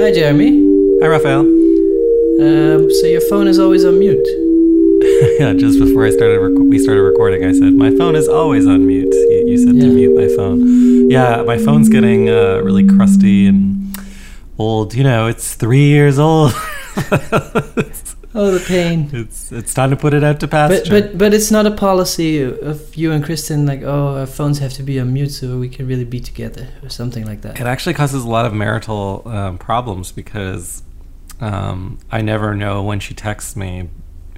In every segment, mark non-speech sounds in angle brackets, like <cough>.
Hi, Jeremy. Hi, Raphael. Um, so your phone is always on mute. <laughs> yeah, just before I started, rec- we started recording, I said my phone is always on mute. You, you said Yeah. to mute my phone. Yeah, my phone's getting uh, really crusty and old. You know, it's three years old. <laughs> Oh, the pain. it's it's time to put it out to pasture. but but but it's not a policy of you and Kristen like oh our phones have to be on mute so we can really be together or something like that. It actually causes a lot of marital um, problems because um, I never know when she texts me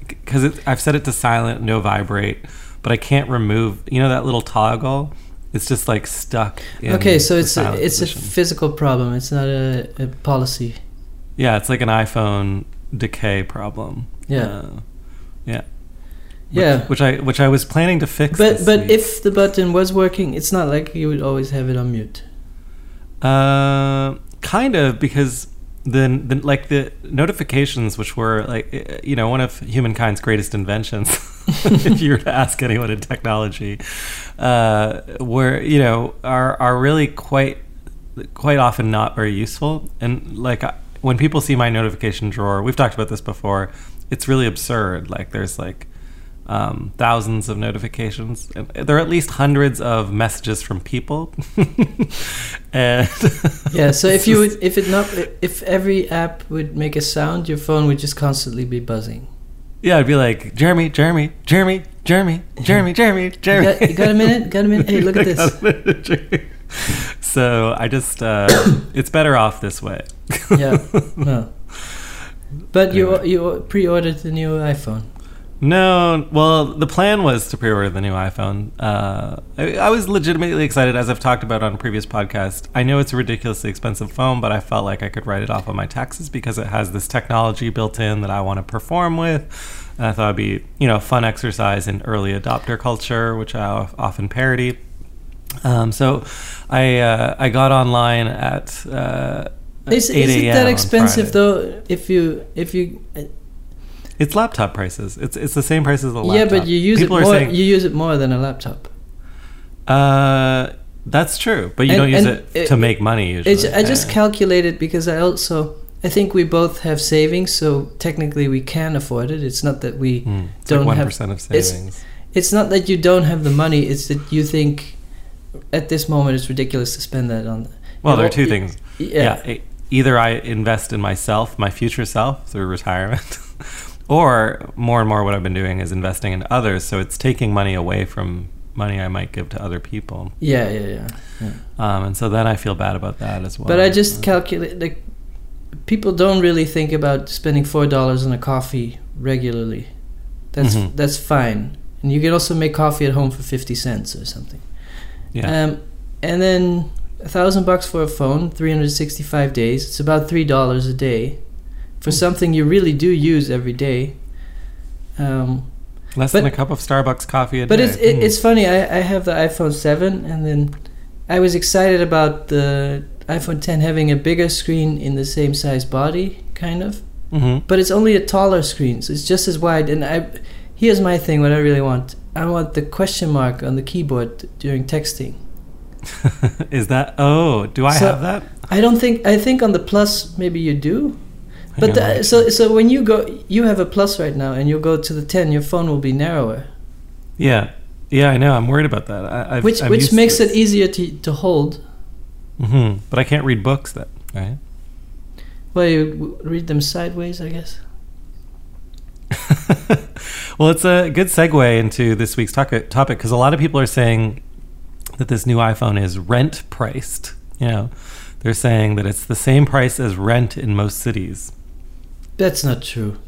because I've set it to silent, no vibrate, but I can't remove. You know that little toggle? It's just like stuck. In okay, so it's a, it's a physical problem. It's not a, a policy. yeah, it's like an iPhone decay problem. Yeah. Uh, yeah. Yeah. Which I which I was planning to fix. But but week. if the button was working, it's not like you would always have it on mute. Uh, kind of because the, the like the notifications, which were like eh, you know one of humankind's greatest inventions, <laughs> if you were to ask anyone in technology, uh, were you know are are really quite quite often not very useful. And like I- when people see my notification drawer, we've talked about this before. It's really absurd. Like there's like um, thousands of notifications. And there are at least hundreds of messages from people. <laughs> and <laughs> Yeah. So if you would, if it not, if every app would make a sound, your phone would just constantly be buzzing. yeah, I'd be like Jeremy, Jeremy, Jeremy, Jeremy, Jeremy, <laughs> Jeremy, You Jeremy. got, you got a minute? Got a minute? Hey, look at this. got a minute, Jeremy. so I just, uh, <coughs> it's better off this way. <laughs> Yeah. No. But you you pre-ordered the new iPhone. No, well, the plan was to pre-order the new iPhone. Uh, I, I was legitimately excited, as I've talked about on a previous podcast. I know it's a ridiculously expensive phone, but I felt like I could write it off on my taxes because it has this technology built in that I want to perform with. And I thought it'd be, you know, a fun exercise in early adopter culture, which I often parody. Um, so I uh, I got online at uh, Is, is it that expensive though? If you if you It's laptop prices. It's it's the same price as a laptop. yeah, but you use People it more. saying, you use it more than a laptop. Uh, that's true, but you And- don't use it, it- to make money usually. It's, I just Yeah. calculated because I also I think we both have savings, so technically we can afford it. It's not that we. It's don't like one have- percent of savings. It's not that you don't have the money. It's that you think at this moment it's ridiculous to spend that on. Well, there are two things. Yeah. Yeah, either I invest in myself, my future self, through retirement, <laughs> or more and more what I've been doing is investing in others. So it's taking money away from money I might give to other people, Yeah, yeah, yeah. yeah. um, and so then I feel bad about that as well. But I just calculate like people don't really think about spending four dollars on a coffee regularly. That's Mhm. that's fine, and you can also make coffee at home for fifty cents or something. yeah. Um, and then a thousand bucks for a phone, three hundred sixty-five days. It's about three dollars a day for something you really do use every day. Um, Less but- than a cup of Starbucks coffee a but day. But it's it, Hmm. it's funny. I, I have the iPhone seven, and then I was excited about the iPhone ten having a bigger screen in the same size body, kind of. Mhm. But it's only a taller screen, so it's just as wide. And I, here's my thing: what I really want, I want the question mark on the keyboard during texting. <laughs> is that? Oh, do I So- have that? I don't think. I think on the plus, maybe you do. But the, so so when you go, you have a plus right now, and you'll go to the ten. Your phone will be narrower, Yeah, yeah, I know. I'm worried about that. I, I've, which I'm which makes it easier to to hold. mm-hmm. But I can't read books. That right? Well, you read them sideways, I guess. <laughs> well, it's a good segue into this week's topic because a lot of people are saying that this new iPhone is rent priced. You know, they're saying that it's the same price as rent in most cities. That's not true.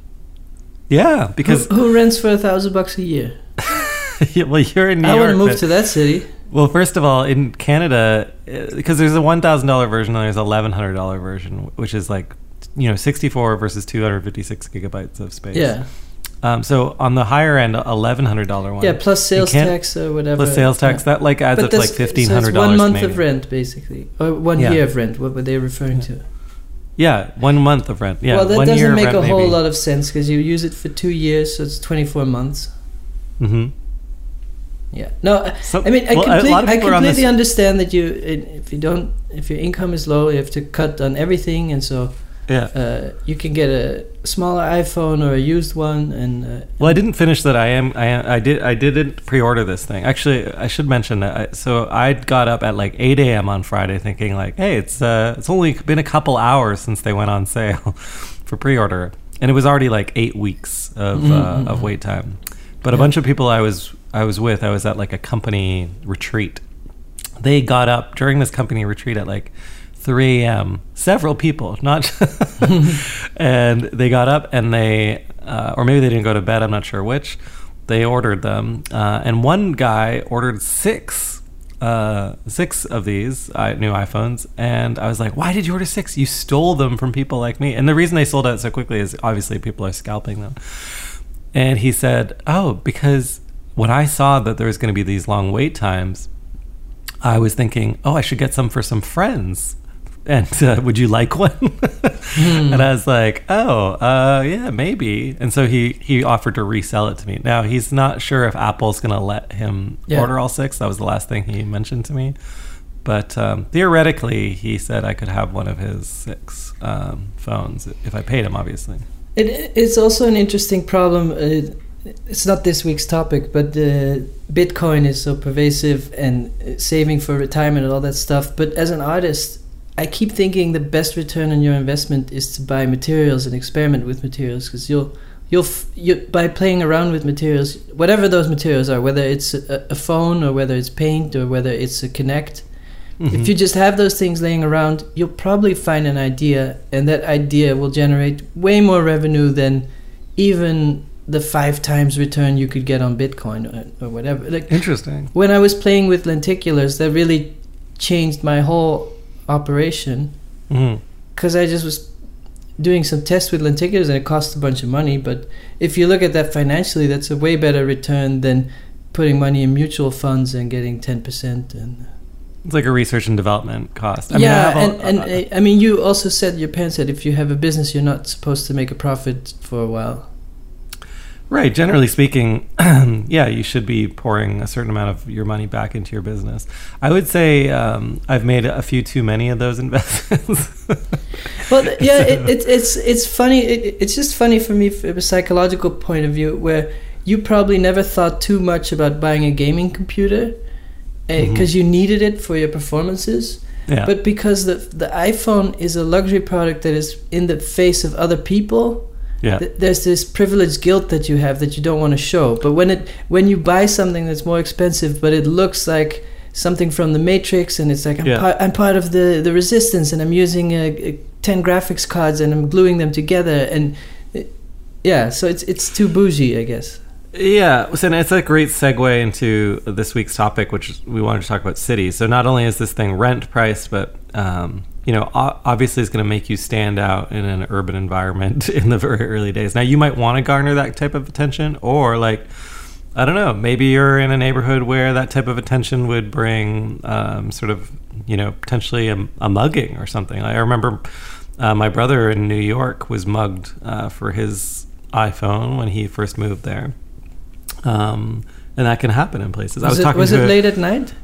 Yeah, because who, who rents for a thousand bucks a year? <laughs> well, you're in New I York. want to move to that city. Well, first of all, in Canada, uh, because there's a one thousand dollar version and there's a eleven hundred dollar version, which is like, you know, sixty four versus two hundred fifty six gigabytes of space. Yeah, Um, so on the higher end, eleven hundred dollar one. yeah. Plus sales tax or whatever. Plus sales tax, Yeah. that like adds up to like fifteen so hundred dollars. One month of rent, basically, or one Yeah. year of rent. What were they referring to? Yeah, one month of rent. Yeah, well, that doesn't make a whole maybe. lot of sense because you use it for two years, so it's twenty-four months. Mm-hmm. Yeah. No, I- So- I mean, I, well, complete, I people are on completely understand that you, if you don't, if your income is low, you have to cut on everything, and so Yeah. uh, you can get a smaller iPhone or a used one, and uh, Well, I didn't finish that. I am. I am, I did. I didn't pre-order this thing. Actually, I should mention that. I, so I got up at like 8 a.m. on Friday, thinking like, "Hey, it's uh, it's only been a couple hours since they went on <laughs> sale for pre-order, and it was already like eight weeks of Mhm, uh, of wait time." But a bunch of people I was I was with, I was at like a company retreat. They got up during this company retreat at like 3 a.m. Several people, not, <laughs> and they got up and they, uh, or maybe they didn't go to bed. I'm not sure which. They ordered them, uh, and one guy ordered six, uh, six of these new iPhones, and I was like, "Why did you order six? You stole them from people like me." And the reason they sold out so quickly is obviously people are scalping them. And he said, "Oh, because when I saw that there was going to be these long wait times, I was thinking, oh, I should get some for some friends. And uh, would you like one? <laughs> And I was like, oh, uh, yeah, maybe. And so he he offered to resell it to me. Now he's not sure if Apple's going to let him Yeah. order all six. That was the last thing he mentioned to me. But um, theoretically, he said I could have one of his six um, phones if I paid him, obviously. It, it's also an interesting problem. Uh, it's not this week's topic, but uh, Bitcoin is so pervasive and uh, saving for retirement and all that stuff. But as an artist, I keep thinking the best return on your investment is to buy materials and experiment with materials because you'll you'll f- you, by playing around with materials, whatever those materials are, whether it's a, a phone or whether it's paint or whether it's a Kinect. Mm-hmm. If you just have those things laying around, you'll probably find an idea, and that idea will generate way more revenue than even the five times return you could get on Bitcoin or, or whatever. Like Interesting. when I was playing with lenticulars, that really changed my whole operation because I just was doing some tests with lenticulars and it cost a bunch of money. But if you look at that financially, that's a way better return than putting money in mutual funds and getting ten percent and. It's like a research and development cost. I yeah, mean, I and, a- and uh, I mean, you also said your parents said if you have a business, you're not supposed to make a profit for a while. Right. Generally speaking, <clears throat> yeah, you should be pouring a certain amount of your money back into your business. I would say um, I've made a few too many of those <laughs> investments. Well, yeah, it, it, it's it's funny. It, it's just funny for me from a psychological point of view, where you probably never thought too much about buying a gaming computer because Mhm. you needed it for your performances. yeah. But because the the iPhone is a luxury product that is in the face of other people, yeah. th- there's this privileged guilt that you have that you don't want to show. But when it when you buy something that's more expensive, but it looks like something from the Matrix, and it's like I'm, Yeah. part, I'm part of the the resistance, and I'm using a, a ten graphics cards, and I'm gluing them together, and it, yeah, so it's it's too bougie, I guess. Yeah, so it's a great segue into this week's topic, which we wanted to talk about cities. So not only is this thing rent priced, but um, you know, obviously, it's going to make you stand out in an urban environment <laughs> in the very early days. Now, you might want to garner that type of attention, or like, I don't know, maybe you're in a neighborhood where that type of attention would bring um, sort of, you know, potentially a, a mugging or something. I remember uh, my brother in New York was mugged uh, for his iPhone when he first moved there. Um, and that can happen in places. I was Was, it, talking was to it late at night?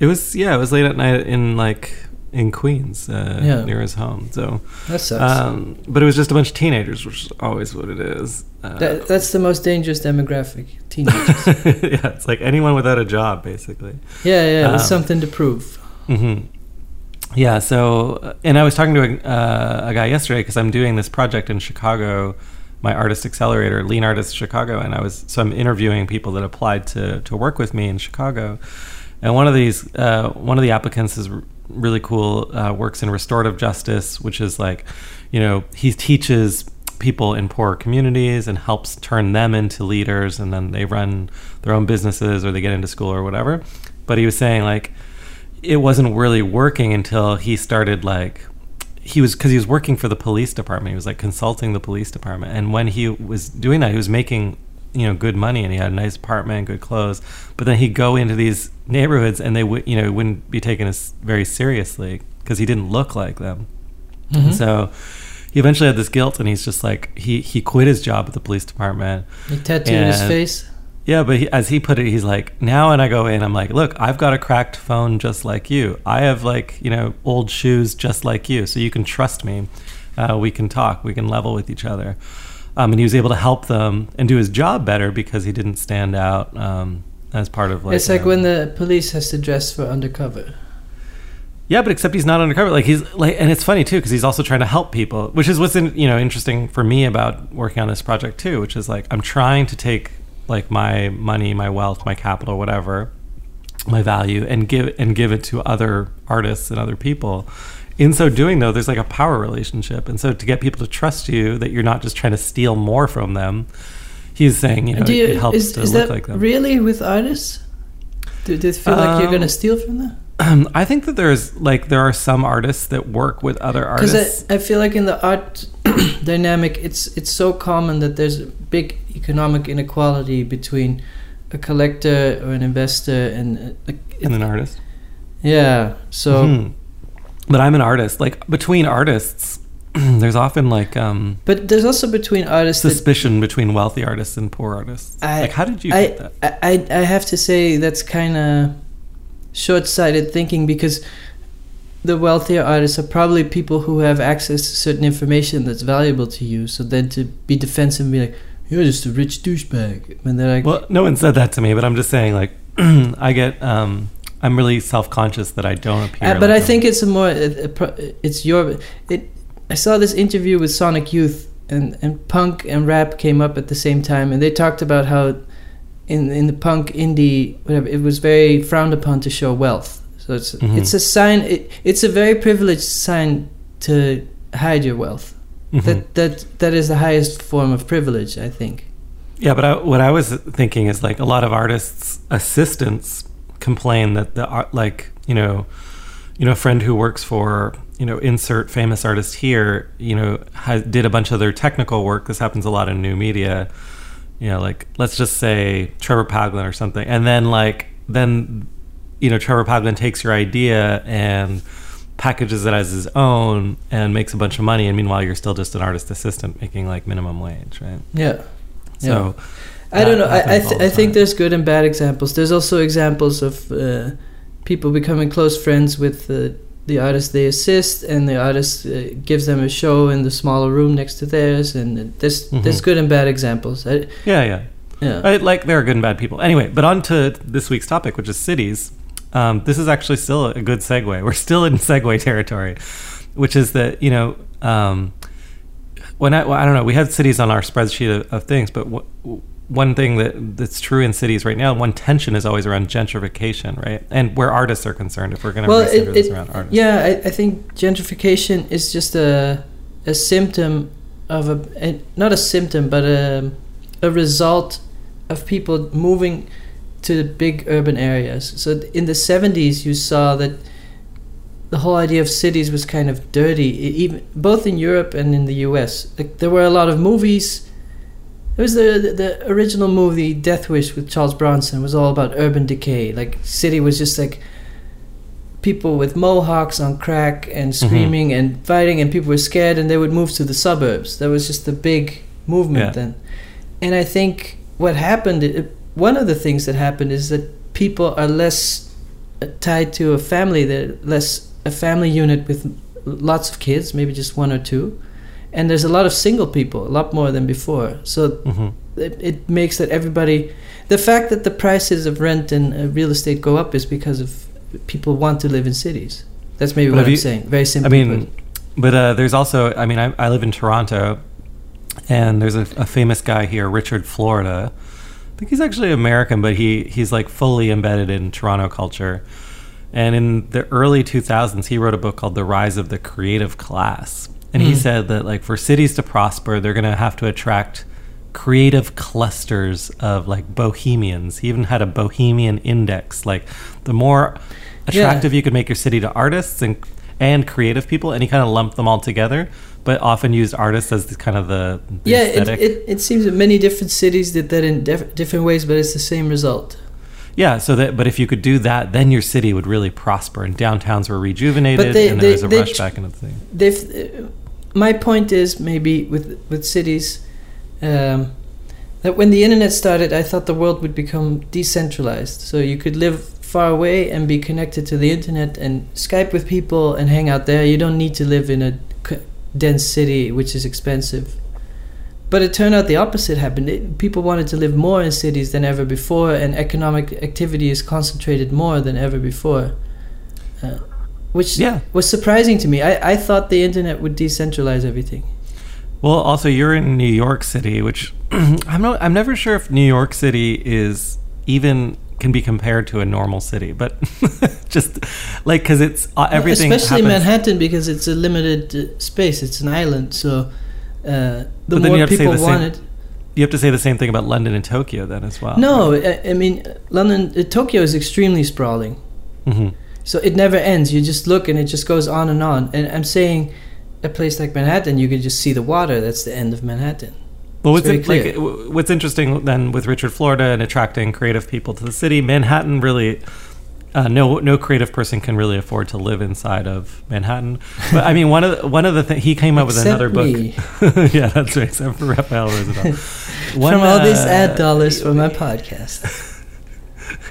It was yeah, it was late at night in like in Queens, uh, Yeah. near his home. So, That sucks. um, but it was just a bunch of teenagers, which is always what it is. Uh, that, that's the most dangerous demographic, teenagers. <laughs> yeah, it's like anyone without a job, basically. yeah, yeah, with Um, something to prove. hmm Yeah. So, uh, and I was talking to a, uh, a guy yesterday because I'm doing this project in Chicago, my artist accelerator, Lean Artist Chicago, and I was so I'm interviewing people that applied to to work with me in Chicago, and one of these uh, one of the applicants is really cool. Uh, works in restorative justice, which is like, you know, he teaches people in poor communities and helps turn them into leaders and then they run their own businesses or they get into school or whatever but he was saying like it wasn't really working until he started like he was because he was working for the police department. He was like consulting the police department. And when he was doing that he was making you know good money and he had a nice apartment good clothes. But then he'd go into these neighborhoods and they would you know wouldn't be taken as very seriously because he didn't look like them. Mhm. so he eventually had this guilt and he's just like he he quit his job at the police department. He tattooed his face. Yeah, but he, as he put it, he's like, now when I go in, I'm like, look, I've got a cracked phone just like you. I have like, you know, old shoes just like you. So you can trust me. Uh, we can talk. We can level with each other. Um, and he was able to help them and do his job better because he didn't stand out um, as part of like. it's like um, when the police has to dress for undercover. Yeah, but except he's not undercover. Like he's like, and it's funny too because he's also trying to help people, which is what's in, you know interesting for me about working on this project too. Which is like I'm trying to take like my money, my wealth, my capital, whatever, my value, and give and give it to other artists and other people. In so doing, though, there's like a power relationship, and so to get people to trust you that you're not just trying to steal more from them, he's saying, you know, you, it helps is to is look that like them. really with artists? Do, they feel like you're going to Um, steal from them? Um, <clears throat> I think that there's like there are some artists that work with other Because artists. I, I feel like in the art <clears throat> dynamic, it's it's so common that there's a big economic inequality between a collector or an investor and a, a- and an artist. yeah. So Mhm. But I'm an artist. Like between artists, <clears throat> there's often like um, But there's also between artists that suspicion between wealthy artists and poor artists. I- like, how did you I, get that? I I I have to say that's kind of short-sighted thinking because the wealthier artists are probably people who have access to certain information that's valuable to you. So then to be defensive and be like, "You're just a rich douchebag," and they're like, Well, no one said that to me, but I'm just saying like <clears throat> I get um, I'm really self conscious that I don't appear. Uh, but like I I'm- think it's a more it, it pro- it's your it. I saw this interview with Sonic Youth and and punk and rap came up at the same time, and they talked about how in in the punk indie whatever it was very frowned upon to show wealth. So it's Mhm. it's a sign. It, it's a very privileged sign to hide your wealth. Mhm. That that that is the highest form of privilege, I think. Yeah, but I, what I was thinking is like a lot of artists' assistants complain that the art, like you know, you know, a friend who works for you know insert famous artist here, you know, has, did a bunch of their technical work. This happens a lot in new media. You know, like let's just say Trevor Paglen or something, and then like then you know Trevor Paglen takes your idea and packages it as his own and makes a bunch of money and meanwhile you're still just an artist assistant making like minimum wage right Yeah. so I don't know. I I, th- I think there's good and bad examples. There's also examples of uh, people becoming close friends with uh, the artist they assist, and the artist uh, gives them a show in the smaller room next to theirs. And there's there's Mhm. good and bad examples. I, yeah yeah yeah. I, like there are good and bad people anyway but on to this week's topic which is cities um, this is actually still a good segue <laughs> we're still in segue territory which is that you know um, when I, well, I don't know we have cities on our spreadsheet of, of things but w- one thing that that's true in cities right now one tension is always around gentrification right and where artists are concerned if we're going to well, it, this it, around artists yeah, I, I think gentrification is just a a symptom of a, a not a symptom, but a a result of people moving to big urban areas. So in the seventies, you saw that the whole idea of cities was kind of dirty, even both in Europe and in the U.S. Like there were a lot of movies. There was the, the the original movie Death Wish with Charles Bronson was all about urban decay. Like city was just like people with mohawks on crack and screaming and fighting, and people were scared, and they would move to the suburbs. That was just the big movement Yeah. then. And I think what happened, it, one of the things that happened is that people are less uh, tied to a family. They're less a family unit with lots of kids, maybe just one or two. And there's a lot of single people, a lot more than before. So hmm it, it makes that everybody the fact that the prices of rent and uh, real estate go up is because of people want to live in cities that's maybe But what i'm you- saying very simple. I mean, but uh, there's also, I mean, I, I live in Toronto, and there's a, a famous guy here, Richard Florida. I think he's actually American, but he he's like fully embedded in Toronto culture. And in the early 2000s, he wrote a book called The Rise of the Creative Class. And he Mm. said that like for cities to prosper, they're going to have to attract creative clusters of like bohemians. He even had a bohemian index. Like the more attractive you could make your city to artists and and creative people, and he kind of lumped them all together, but often used artists as the, kind of the, the yeah it, it, it seems that many different cities did that in def- different ways but it's the same result Yeah, so that but if you could do that, then your city would really prosper, and downtowns were rejuvenated, they- and they- there was a rush back into the thing. they've my point is maybe with with cities um, that when the internet started, I thought the world would become decentralized. So you could live far away and be connected to the internet and Skype with people and hang out there. You don't need to live in a dense city, which is expensive. But it turned out the opposite happened. People wanted to live more in cities than ever before, and economic activity is concentrated more than ever before. Uh, which Yeah. was surprising to me. I, I thought the internet would decentralize everything. Well, also you're in New York City, which <clears throat> I'm not. I'm never sure if New York City is even can be compared to a normal city, but <laughs> just like because it's uh, everything. Especially happens- Manhattan because it's a limited uh, space. It's an island, so uh, the But then you more have to say people the want same- it. You have to say the same thing about London and Tokyo then as well. No, I, I mean London, uh, Tokyo is extremely sprawling. hmm So it never ends. You just look and it just goes on and on. And I'm saying a place like Manhattan, you can just see the water. That's the end of Manhattan. Well, what's, in- like, what's interesting then with Richard Florida and attracting creative people to the city, Manhattan really. Uh, no, no creative person can really afford to live inside of Manhattan. But I mean, one of the, one of the things he came up with Except another book. me. <laughs> yeah, that's right. Except for Raphael Rozendaal. <laughs> One, From all these uh, ad dollars for my podcast.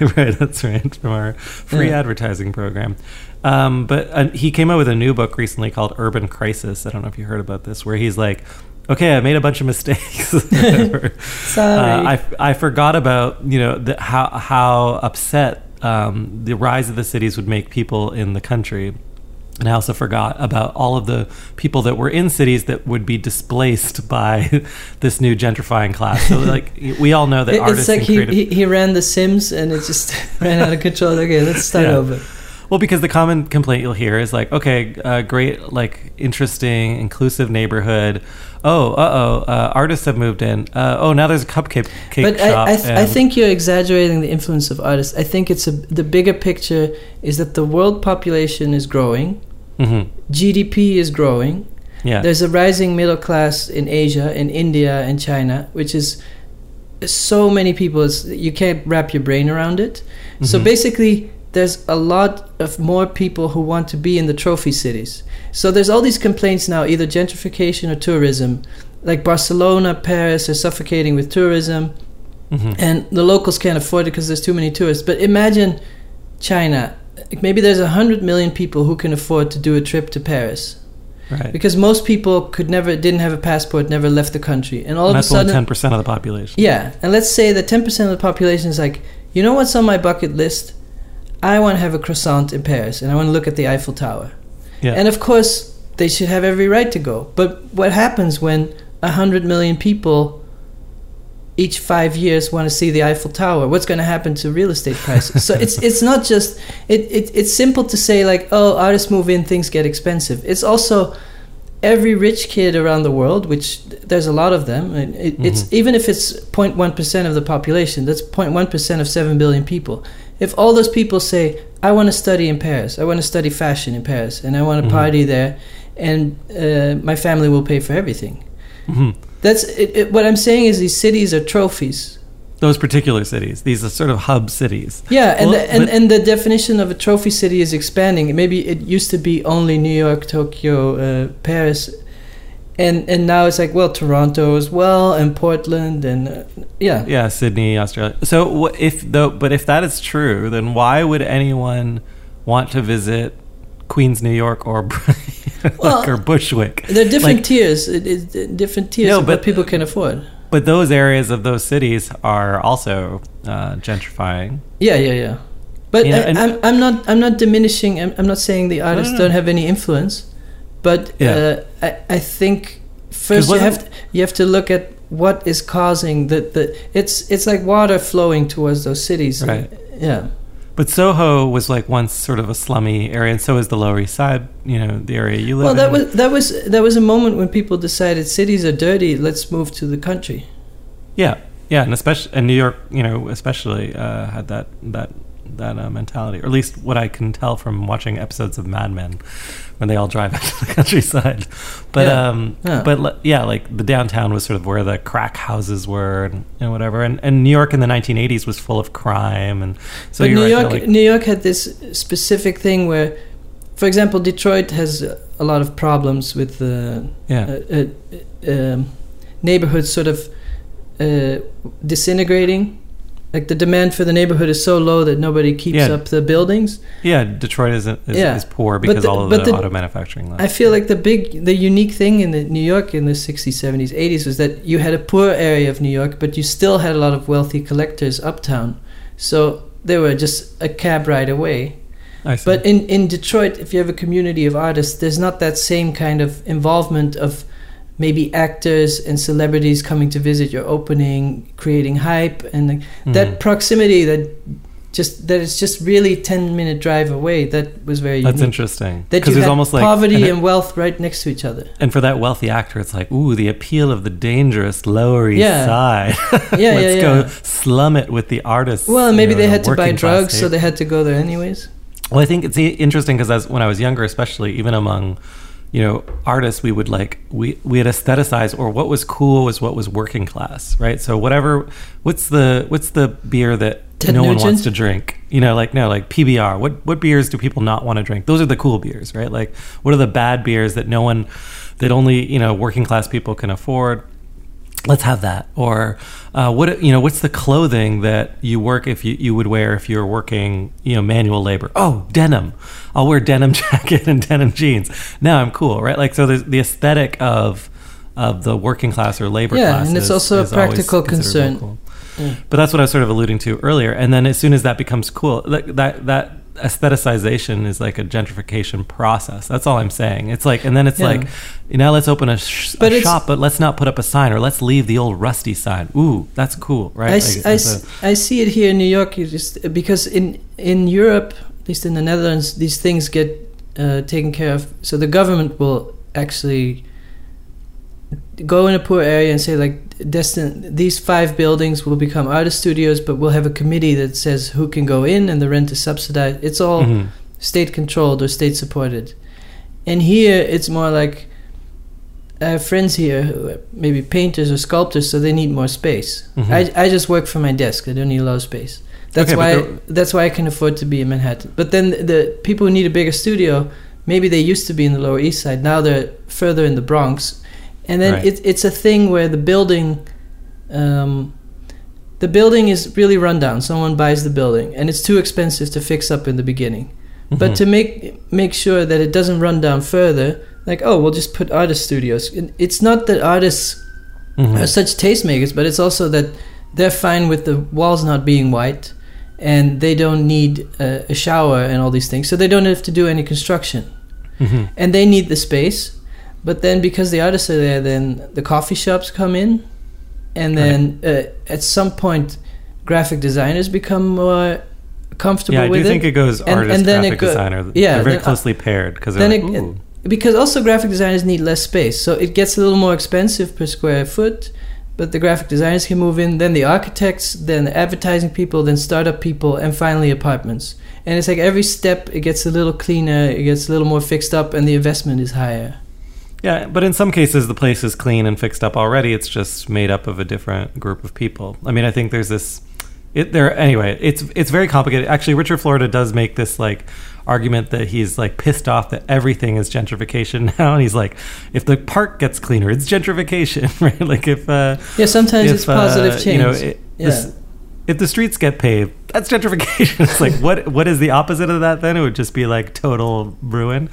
<laughs> right, that's right. From our free Yeah. advertising program. Um, but uh, he came out with a new book recently called Urban Crisis. I don't know if you heard about this, where he's like, okay, I made a bunch of mistakes. Sorry. Uh, I, I forgot about you know the, how how upset um, the rise of the cities would make people in the country. And I also forgot about all of the people that were in cities that would be displaced <laughs> by this new gentrifying class. So, like, <laughs> we all know that It- artists it's like he, creative he, he ran The Sims and it just <laughs> ran out of control. Okay, let's start Yeah. over. Well, because the common complaint you'll hear is like, okay, uh, great, like interesting, inclusive neighborhood. Oh, uh oh, uh, artists have moved in. Uh, oh, now there's a cupcake cake But shop. I, I, th- I think you're exaggerating the influence of artists. I think it's a the bigger picture is that the world population is growing, Mhm. GDP is growing. yeah, There's a rising middle class in Asia, in India, and China, which is so many people. You can't wrap your brain around it. So Mhm. basically, there's a lot of more people who want to be in the trophy cities. So there's all these complaints now, either gentrification or tourism. Like Barcelona, Paris are suffocating with tourism Mhm. and the locals can't afford it because there's too many tourists. But imagine China. Maybe there's a hundred million people who can afford to do a trip to Paris right. because most people could never didn't have a passport, never left the country, and all And of a sudden, ten percent of the population. yeah. And let's say that ten percent of the population is like, you know what's on my bucket list? I want to have a croissant in Paris, and I want to look at the Eiffel Tower. Yeah. And of course, they should have every right to go. But what happens when a hundred million people each five years want to see the Eiffel Tower? What's going to happen to real estate prices? so it's it's not just it, it it's simple to say like oh artists move in things get expensive. It's also every rich kid around the world, which there's a lot of them. It, It's mm-hmm. even if it's 0.1 percent of the population, that's 0.1 percent of seven billion people. If all those people say, "I want to study in Paris, I want to study fashion in Paris, and I want to Mhm. party there, and uh, my family will pay for everything," Mhm. that's it, it, what I'm saying. Is these cities are trophies. Those particular cities, these are sort of hub cities. Yeah, and Well, the, and, and the definition of a trophy city is expanding. Maybe it used to be only New York, Tokyo, uh, Paris, and and now it's like well Toronto as well, and Portland, and uh, yeah. Yeah, Sydney, Australia. So if though, but if that is true, then why would anyone want to visit Queens, New York, or <laughs> Well, or Bushwick? There are different Like- tiers, it, it, different tiers No, of but- people can afford. But those areas of those cities are also uh, gentrifying. Yeah, yeah, yeah. But Yeah, I, and- I'm I'm not I'm not diminishing. I'm, I'm not saying the artists no. don't have any influence, but Yeah. uh, I I think first you have to, you have to look at what is causing the the it's it's like water flowing towards those cities. Right. Yeah. But Soho was like once sort of a slummy area, and so is the Lower East Side. You know, the area you live in. Well, that in. was that was that was a moment when people decided cities are dirty. Let's move to the country. Yeah, yeah, and especially and New York, you know, especially uh, had that that that uh, mentality, or at least what I can tell from watching episodes of Mad Men, when they all drive <laughs> out to the countryside. But Yeah. um, Yeah. but yeah, like the downtown was sort of where the crack houses were and, and whatever, and and New York in the 1980s was full of crime, and so but New right, York, like- New York had this specific thing where, for example, Detroit has a lot of problems with uh, yeah, uh, uh, um, neighborhoods sort of uh, disintegrating. Like the demand for the neighborhood is so low that nobody keeps Yeah. up the buildings. Yeah, Detroit is is, Yeah. is poor because the- all of the, the- auto manufacturing. Left. I feel like the big, the unique thing in the New York in the 60s, 70s, 80s was that you had a poor area of New York, but you still had a lot of wealthy collectors uptown. So they were just a cab ride away. I see. But in, in Detroit, if you have a community of artists, there's not that same kind of involvement of maybe actors and celebrities coming to visit your opening, creating hype, and like, Mhm. that proximity that just that it's just really 10 minute drive away. That was very That's unique. interesting That you there's had almost like poverty and, and wealth right next to each other. and for that wealthy actor, it's like ooh, the appeal of the dangerous Lower East Yeah. Side. <laughs> <laughs> Yeah, Let's yeah, go slum it with the artists. Well, you maybe know, they the had to buy drugs, so they had to go there anyways. Well, I think it's interesting because as when I was younger, especially even among you know artists, we would like we we had aestheticized, or what was cool was what was working class, right? So whatever, what's the what's the beer that Ted no one wants to drink? You know, like no, like PBR. What what beers do people not want to drink? Those are the cool beers, right? Like what are the bad beers that no one that only you know working class people can afford? Let's have that or uh, what you know what's the clothing that you work if you, you would wear if you're working you know manual labor oh denim i'll wear denim <laughs> jacket and denim jeans now i'm cool right like so there's the aesthetic of of the working class or labor class. Yeah, class and it's is- also a is always practical concern. cool. Yeah. but that's what i was sort of alluding to earlier and then as soon as that becomes cool like that that aestheticization is like a gentrification process that's all i'm saying it's like and then it's Yeah. like now let's open a, sh- But a shop but let's not put up a sign or let's leave the old rusty sign ooh that's cool right I, Like, I a- I see it here in New York. Just because in in Europe, at least in the Netherlands, these things get uh, taken care of. So the government will actually go in a poor area and say like, destin these five buildings will become artist studios, but we'll have a committee that says who can go in and the rent is subsidized. It's all Mhm. state controlled or state supported. And here it's more like I have friends here who are maybe painters or sculptors, so they need more space. Mhm. I, I just work from my desk. I don't need a lot of space. That's Okay, why that's why I can afford to be in Manhattan. But then the people who need a bigger studio, maybe they used to be in the Lower East Side. Now they're further in the Bronx, and then Right. it, it's a thing where the building. Um, the building is really run down. Someone buys the building, and it's too expensive to fix up in the beginning. But Mhm. to make make sure that it doesn't run down further, like oh, we'll just put artist studios. It's not that artists Mhm. are such tastemakers, but it's also that they're fine with the walls not being white, and they don't need a, a shower and all these things, so they don't have to do any construction, Mhm. and they need the space. But then because the artists are there, then the coffee shops come in, and then uh, at some point, graphic designers become more comfortable yeah i with do it. think it. goes And- artist and then graphic go- designer. Yeah, they're very then, uh, closely paired because then like, it- because also graphic designers need less space. So it gets a little more expensive per square foot but the graphic designers can move in then the architects then the advertising people then startup people and finally apartments. And it's like every step it gets a little cleaner it gets a little more fixed up and the investment is higher Yeah, but in some cases the place is clean and fixed up already. It's just made up of a different group of people. I mean, I think there's this. It there anyway. It's it's very complicated. Actually, Richard Florida does make this like argument that he's like pissed off that everything is gentrification <laughs> now, and he's like, if the park gets cleaner, it's gentrification, <laughs> right? Like if uh, yeah sometimes if, it's positive uh, change You know, it, yeah this- if the streets get paved, that's <laughs> gentrification. it's like what what is the opposite of that? Then it would just be like total ruin.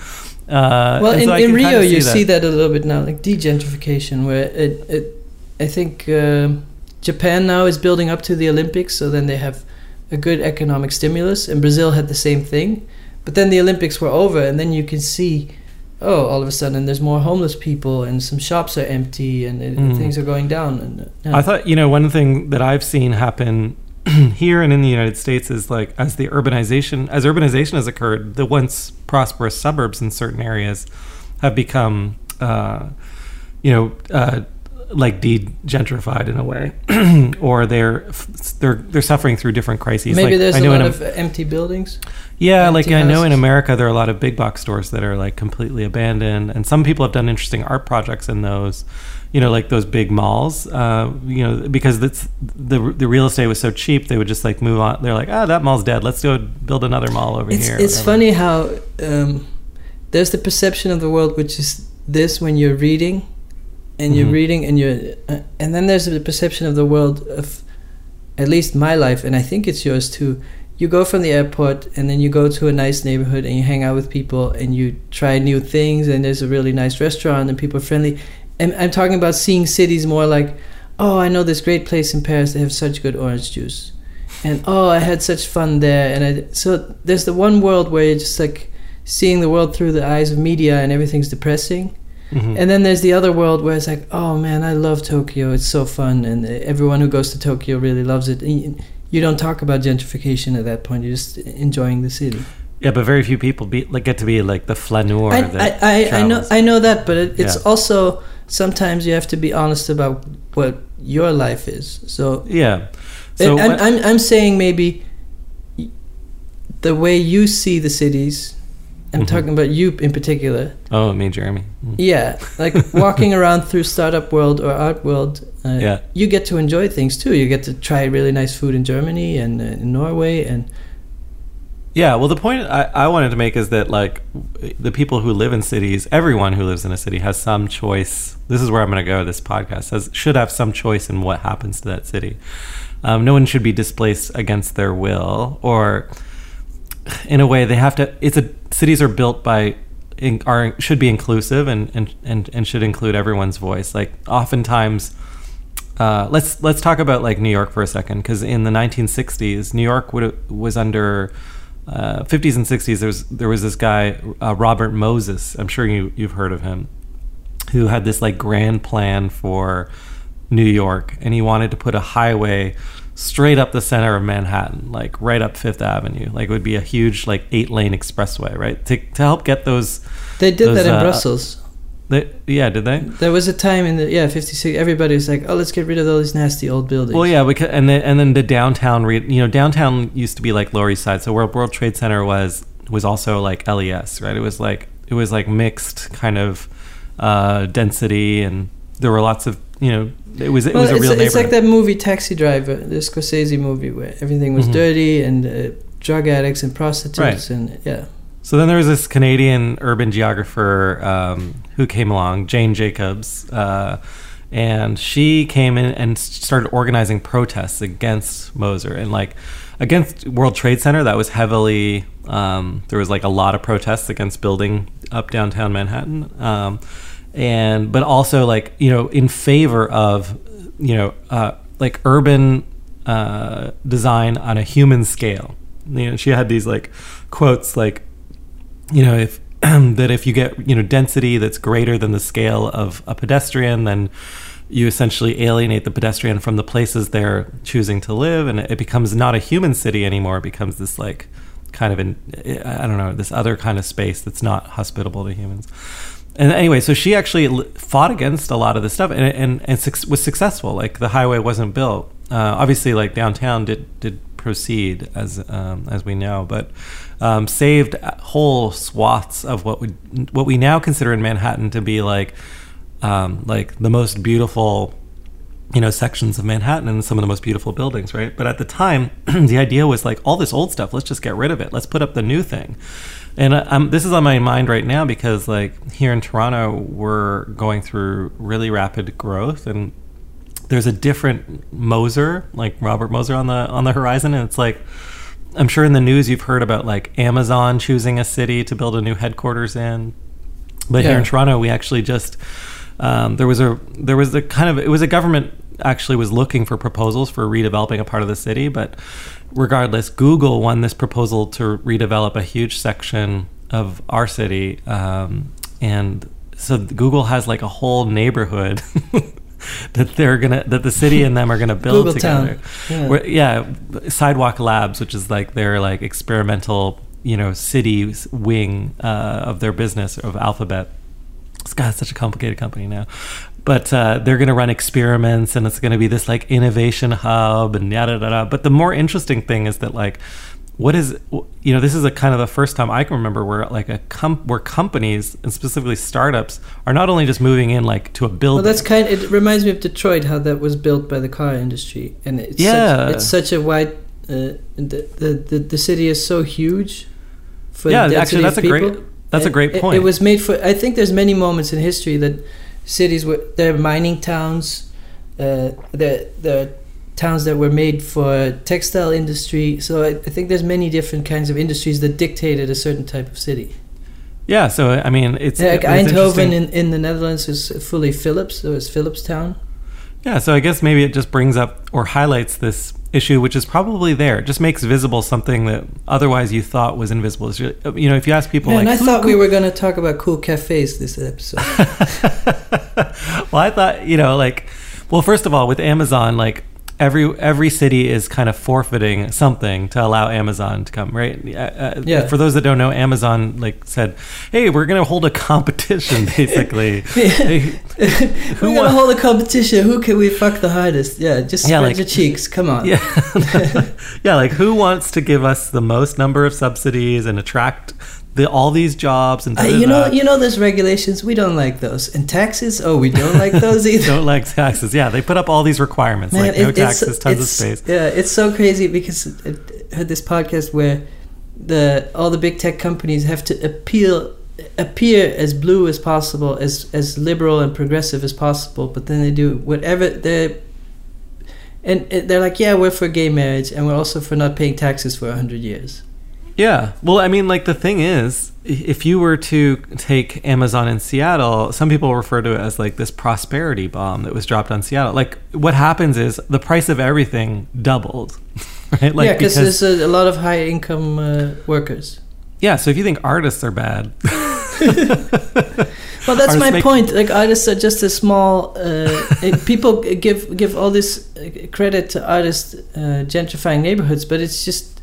Uh, well in, so in rio kinda you that. see that a little bit now like degentrification where it, it i think um japan now is building up to the olympics so then they have a good economic stimulus and brazil had the same thing but then the olympics were over and then you can see oh all of a sudden there's more homeless people and some shops are empty and it, Mm. things are going down and uh, yeah. I thought, you know, one thing that I've seen happen <clears throat> here and in the United States is like as the urbanization, as urbanization has occurred, the once prosperous suburbs in certain areas have become, uh, you know, uh, like de-gentrified in a way, <clears throat> or they're they're they're suffering through different crises. maybe like, there's I a know lot in of empty buildings yeah, like empty I know in. America there are a lot of big box stores that are like completely abandoned, and some people have done interesting art projects in those. You know, like those big malls. Uh, you know, because that's the the real estate was so cheap, they would just like move on. They're like, ah, that mall's dead. Let's go build another mall over it's, here. it's funny how um, there's the perception of the world which is this when you're reading and you're Mhm. reading and you're uh, and then there's the perception of the world of at least my life and i think it's yours too you go from the airport and then you go to a nice neighborhood and you hang out with people and you try new things and there's a really nice restaurant and people are friendly and i'm talking about seeing cities more like oh i know this great place in paris they have such good orange juice and oh i had such fun there and I, so there's the one world where you're just like seeing the world through the eyes of media and everything's depressing Mhm. and then there's the other world where it's like, oh man, I love Tokyo. It's so fun, and everyone who goes to Tokyo really loves it. And you- You don't talk about gentrification at that point. You're just enjoying the city. yeah, but very few people be like get to be like the flaneur. I, that I, I, I know. I know that, but it, it's Yeah. also sometimes you have to be honest about what your life is. So yeah. So I'm, I'm, I'm saying maybe the way you see the cities. I'm Mhm. talking about you in particular. oh, me, Jeremy. Mm. Yeah, like <laughs> walking around through startup world or art world. Uh, Yeah. you get to enjoy things too. You get to try really nice food in Germany and uh, in Norway, and Yeah, well, the point I, I wanted to make is that like the people who live in cities, everyone who lives in a city has some choice. This is where I'm going to go. This podcast has should have some choice in what happens to that city. Um, no one should be displaced against their will, or in a way they have to. It's a cities are built by in, are should be inclusive and, and and and should include everyone's voice. Like oftentimes. Uh, let's let's talk about like New York for a second, because in the 1960s, New York would, was under uh, 50s and 60s. There was there was this guy uh, Robert Moses. I'm sure you you've heard of him, who had this like grand plan for New York, and he wanted to put a highway straight up the center of Manhattan, like right up Fifth Avenue. Like it would be a huge like eight lane expressway, right? To to help get those. they did Those, that in uh, Brussels. They, yeah, did they? There was a time in the yeah 56. Everybody was like, oh, let's get rid of all these nasty old buildings. Well, yeah, because and then and then the downtown, re, you know, downtown used to be like Lower East Side. So World World Trade Center was was also like LES, right? It was like it was like mixed kind of uh, density, and there were lots of you know, it was it Well, was a it's, real it's like that movie Taxi Driver, the Scorsese movie, where everything was Mhm. dirty and uh, drug addicts and prostitutes Right. and yeah. So then there was this Canadian urban geographer um, who came along, Jane Jacobs, uh, and she came in and started organizing protests against Moses and like against World Trade Center. That was heavily um, there was like a lot of protests against building up downtown Manhattan, um, and but also like you know in favor of you know uh, like urban uh, design on a human scale. You know, she had these like quotes like you know if <clears throat> that if you get you know density that's greater than the scale of a pedestrian then you essentially alienate the pedestrian from the places they're choosing to live and it becomes not a human city anymore. It becomes this like kind of an i don't know this other kind of space that's not hospitable to humans. And anyway so she actually fought against a lot of this stuff and and, and suc- was successful. Like the highway wasn't built. Uh, obviously like downtown did did proceed as um, as we know, but um, saved whole swaths of what we what we now consider in Manhattan to be like um, like the most beautiful you know sections of Manhattan and some of the most beautiful buildings, right? But at the time, <clears throat> the idea was like all this old stuff. Let's just get rid of it. Let's put up the new thing. And uh, um, this is on my mind right now because like here in Toronto, we're going through really rapid growth and there's a different Moses, like Robert Moses on the on the horizon, and it's like I'm sure in the news you've heard about like Amazon choosing a city to build a new headquarters in. But here in Toronto, we actually just um, there was a there was a kind of it was a government actually was looking for proposals for redeveloping a part of the city, but regardless, Google won this proposal to redevelop a huge section of our city, um, and so Google has like a whole neighborhood. <laughs> <laughs> that they're gonna that the city and them are gonna build Google together Yeah. Where- yeah sidewalk labs which is like their like experimental you know city wing uh, of their business of alphabet it's got such a complicated company now but uh, they're going to run experiments and it's going to be this like innovation hub and yada yada yada. but the more interesting thing is that like what is you know this is a kind of the first time i can remember where like a com- where companies and specifically startups are not only just moving in like to a building Well, that's kind. Of, It reminds me of Detroit, how that was built by the car industry, and it's Yeah. such, it's such a wide. Uh, the, the the the city is so huge. For Yeah, actually, that's a great- that's a great point. It, was made for. I think there's many moments in history that cities were they're mining towns. Uh, there are towns that were made for textile industry. So I, I think there's many different kinds of industries that dictated a certain type of city. Yeah, so I mean, it's Yeah, like it's Eindhoven in, in the Netherlands is fully Philips, so it's Philips town. Yeah, so I guess maybe it just brings up or highlights this issue, which is probably there. It just makes visible something that otherwise you thought was invisible. You know, if you ask people, Man, like, I "Who- thought we were going to talk about cool cafes this episode. <laughs> well, I thought, you know, like, well, first of all, with Amazon, like every every city is kind of forfeiting something to allow Amazon to come, right? Uh, uh, Yeah. For those that don't know, Amazon like said, "Hey, we're going to hold a competition, <laughs> basically." Hey, <laughs> we're who going to hold a competition. Who can we fuck the hardest? Yeah, just Yeah, spread like- your cheeks. Come on. Yeah, <laughs> yeah. Like, who wants to give us the most number of subsidies and attract the all these jobs and Uh, you know, you know, there's regulations. We don't like those, and taxes. Oh, we don't like those <laughs> either. don't like taxes. Yeah, they put up all these requirements Man, like no it- it's- taxes, tons of space. Yeah, it's so crazy because I heard this podcast where the all the big tech companies have to appeal appear as blue as possible, as as liberal and progressive as possible, but then they do whatever they and they're like, yeah, we're for gay marriage, and we're also for not paying taxes for a hundred years. Yeah. Well, I mean, like the thing is, if you were to take Amazon in Seattle, some people refer to it as like this prosperity bomb that was dropped on Seattle. Like, what happens is the price of everything doubled, <laughs> right? Like yeah, because there's a, a lot of high income uh, workers. yeah. So if you think artists are bad, <laughs> Well, that's Artists my make- point. Like artists are just a small. Uh, people <laughs> give give all this uh, credit to artists uh, gentrifying neighborhoods, but it's just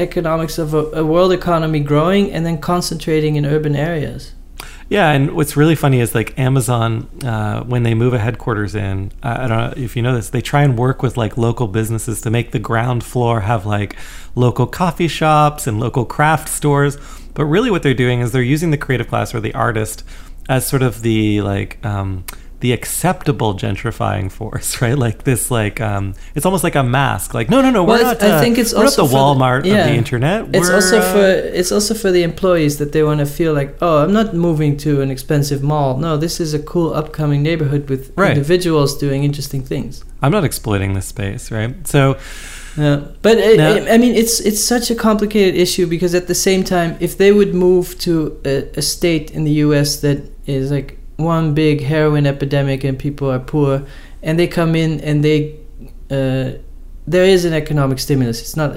economics of a, a world economy growing and then concentrating in urban areas. Yeah, and what's really funny is like Amazon, uh, when they move a headquarters in, I don't know if you know this, they try and work with like local businesses to make the ground floor have like local coffee shops and local craft stores. But really, what they're doing is they're using the creative class or the artist as sort of the like um, the acceptable gentrifying force, <laughs> right? Like this, like um, it's almost like a mask. Like no, no, no, we're Well, not. it's- I uh, think it's also the for the- Walmart yeah. of the internet. It's We're, also uh, for it's also for the employees that they want to feel like, oh, I'm not moving to an expensive mall. No, this is a cool upcoming neighborhood with Right. individuals doing interesting things. I'm not exploiting this space, right? So. Yeah, but I, Now- I, I mean, it's it's such a complicated issue because at the same time, if they would move to a, a state in the U.S. that is like one big heroin epidemic and people are poor, and they come in and they, uh, there is an economic stimulus. It's not.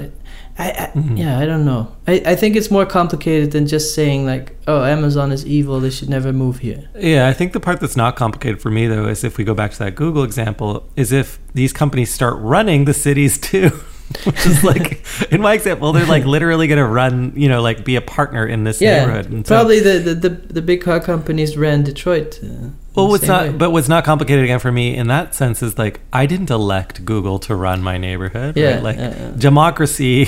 I, I Mhm. yeah, I don't know. I, I think it's more complicated than just saying like, oh, Amazon is evil. They should never move here. Yeah, I think the part that's not complicated for me though is if we go back to that Google example, is if these companies start running the cities too. <laughs> <laughs> Which is like in my example, they're like literally gonna run, you know, like be a partner in this Yeah, neighborhood. And so- probably the, the, the, the big car companies ran Detroit. Uh, well, what's not, way. but what's not complicated again for me in that sense is like I didn't elect Google to run my neighborhood. Yeah, right? like yeah. democracy.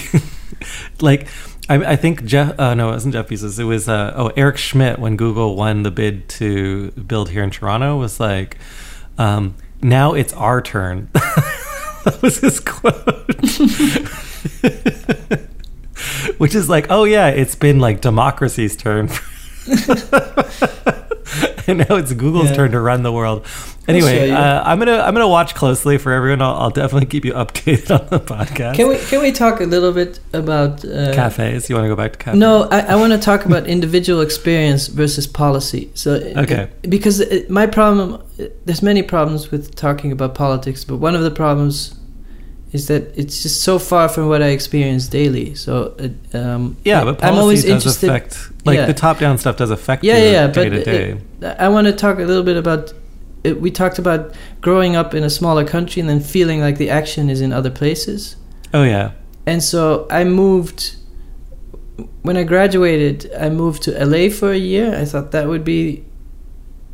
<laughs> like I, I think Jeff. Uh, no, it wasn't Jeff Bezos. It was uh, oh Eric Schmidt when Google won the bid to build here in Toronto was like, um, now it's our turn. <laughs> that was his quote. <laughs> Which is like, oh yeah, it's been like democracy's turn. <laughs> <laughs> and now it's Google's Yeah. turn to run the world. Anyway, uh, I'm gonna I'm gonna watch closely for everyone. I'll, I'll definitely keep you updated <laughs> on the podcast. Can we can we talk a little bit about uh, cafes? You want to go back to cafes? No, I, I want to talk about individual experience versus policy. So uh, Okay. because it, my problem, uh, there's many problems with talking about politics, but one of the problems is that it's just so far from what I experience daily. So uh, um, Yeah, but policy I'm always does interested. affect like yeah. the top down stuff does affect yeah, you yeah, day but to day. it- I want to talk a little bit about. It, we talked about growing up in a smaller country and then feeling like the action is in other places. Oh yeah, And so I moved when I graduated, I moved to LA for a year. I thought that would be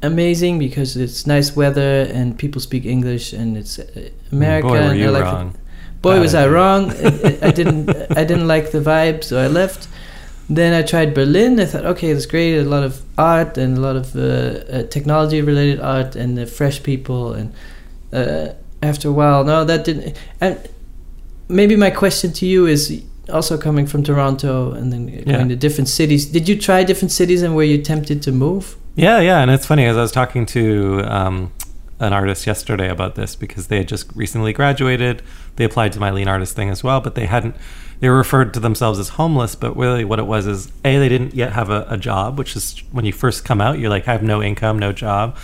amazing because it's nice weather and people speak English and it's uh, America. Boy, were and I you like wrong. Boy, was I wrong. I <laughs> didn't. I didn't like the vibe, so I left. Then I tried Berlin. I thought, okay, it's great. A lot of art and a lot of uh, uh, technology-related art and fresh people. And uh, after a while, no, that didn't. And maybe my question to you is also coming from Toronto and then going Yeah. to different cities. Did you try different cities and were you tempted to move? Yeah, yeah, and it's funny as I was talking to um, an artist yesterday about this because they had just recently graduated. They applied to my lean artist thing as well, but they hadn't. They referred to themselves as homeless, but really what it was is a they didn't yet have a, a job, which is when you first come out, you're like I have no income, no job,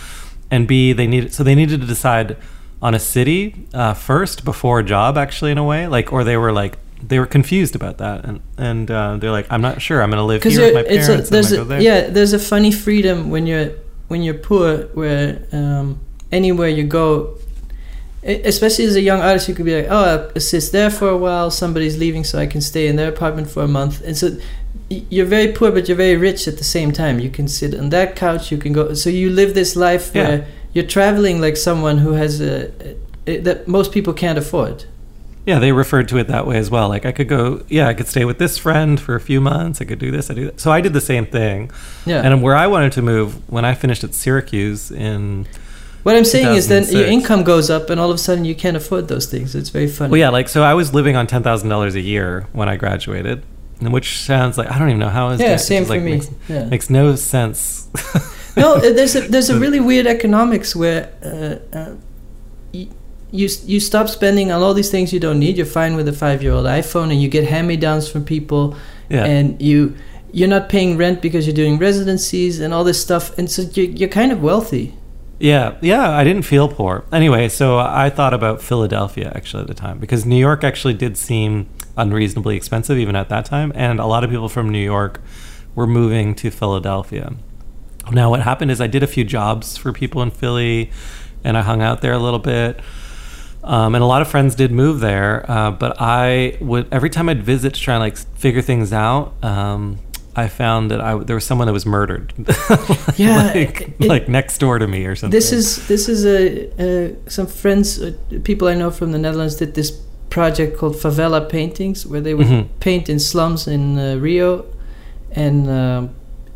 and b they needed so they needed to decide on a city uh, first before a job actually in a way like or they were like they were confused about that and and uh, they're like i'm not sure i'm going to live here with my parents a, there's and a, there. yeah there's a funny freedom when you're when you're poor where um, anywhere you go especially as a young artist you could be like oh i'll assist there for a while somebody's leaving so i can stay in their apartment for a month. And so you're very poor but you're very rich at the same time. You can sit on that couch you can go so you live this life Yeah. where you're traveling like someone who has a, a that most people can't afford. Yeah they referred to it that way as well. Like i could go yeah i could stay with this friend for a few months i could do this i do that. So i did the same thing. Yeah. And where i wanted to move when i finished at syracuse in what i'm saying is then your income goes up and all of a sudden you can't afford those things. It's very funny. Well yeah like so i was living on $10000 a year when i graduated and which sounds like i don't even know how is yeah same It's for like me. makes, yeah. makes no sense. No, uh, there's a there's a <laughs> really weird economics where uh, uh, you, you you stop spending on all these things you don't need. You're fine with a five year old iPhone, and you get hand me downs from people, yeah. and you you're not paying rent because you're doing residencies and all this stuff, and so you're, you're kind of wealthy. Yeah, yeah, I didn't feel poor. Anyway, so I thought about Philadelphia actually at the time because New York actually did seem unreasonably expensive even at that time, and a lot of people from New York were moving to Philadelphia. Now, what happened is I did a few jobs for people in Philly, and I hung out there a little bit. Um, and a lot of friends did move there, uh, but I would every time I'd visit to try and like figure things out. Um, I found that I there was someone that was murdered, <laughs> Yeah, like, it- like next door to me or something. This is this is a uh, some friends, uh, people I know from the Netherlands did this project called favela paintings, where they would Mhm. paint in slums in uh, Rio, and um,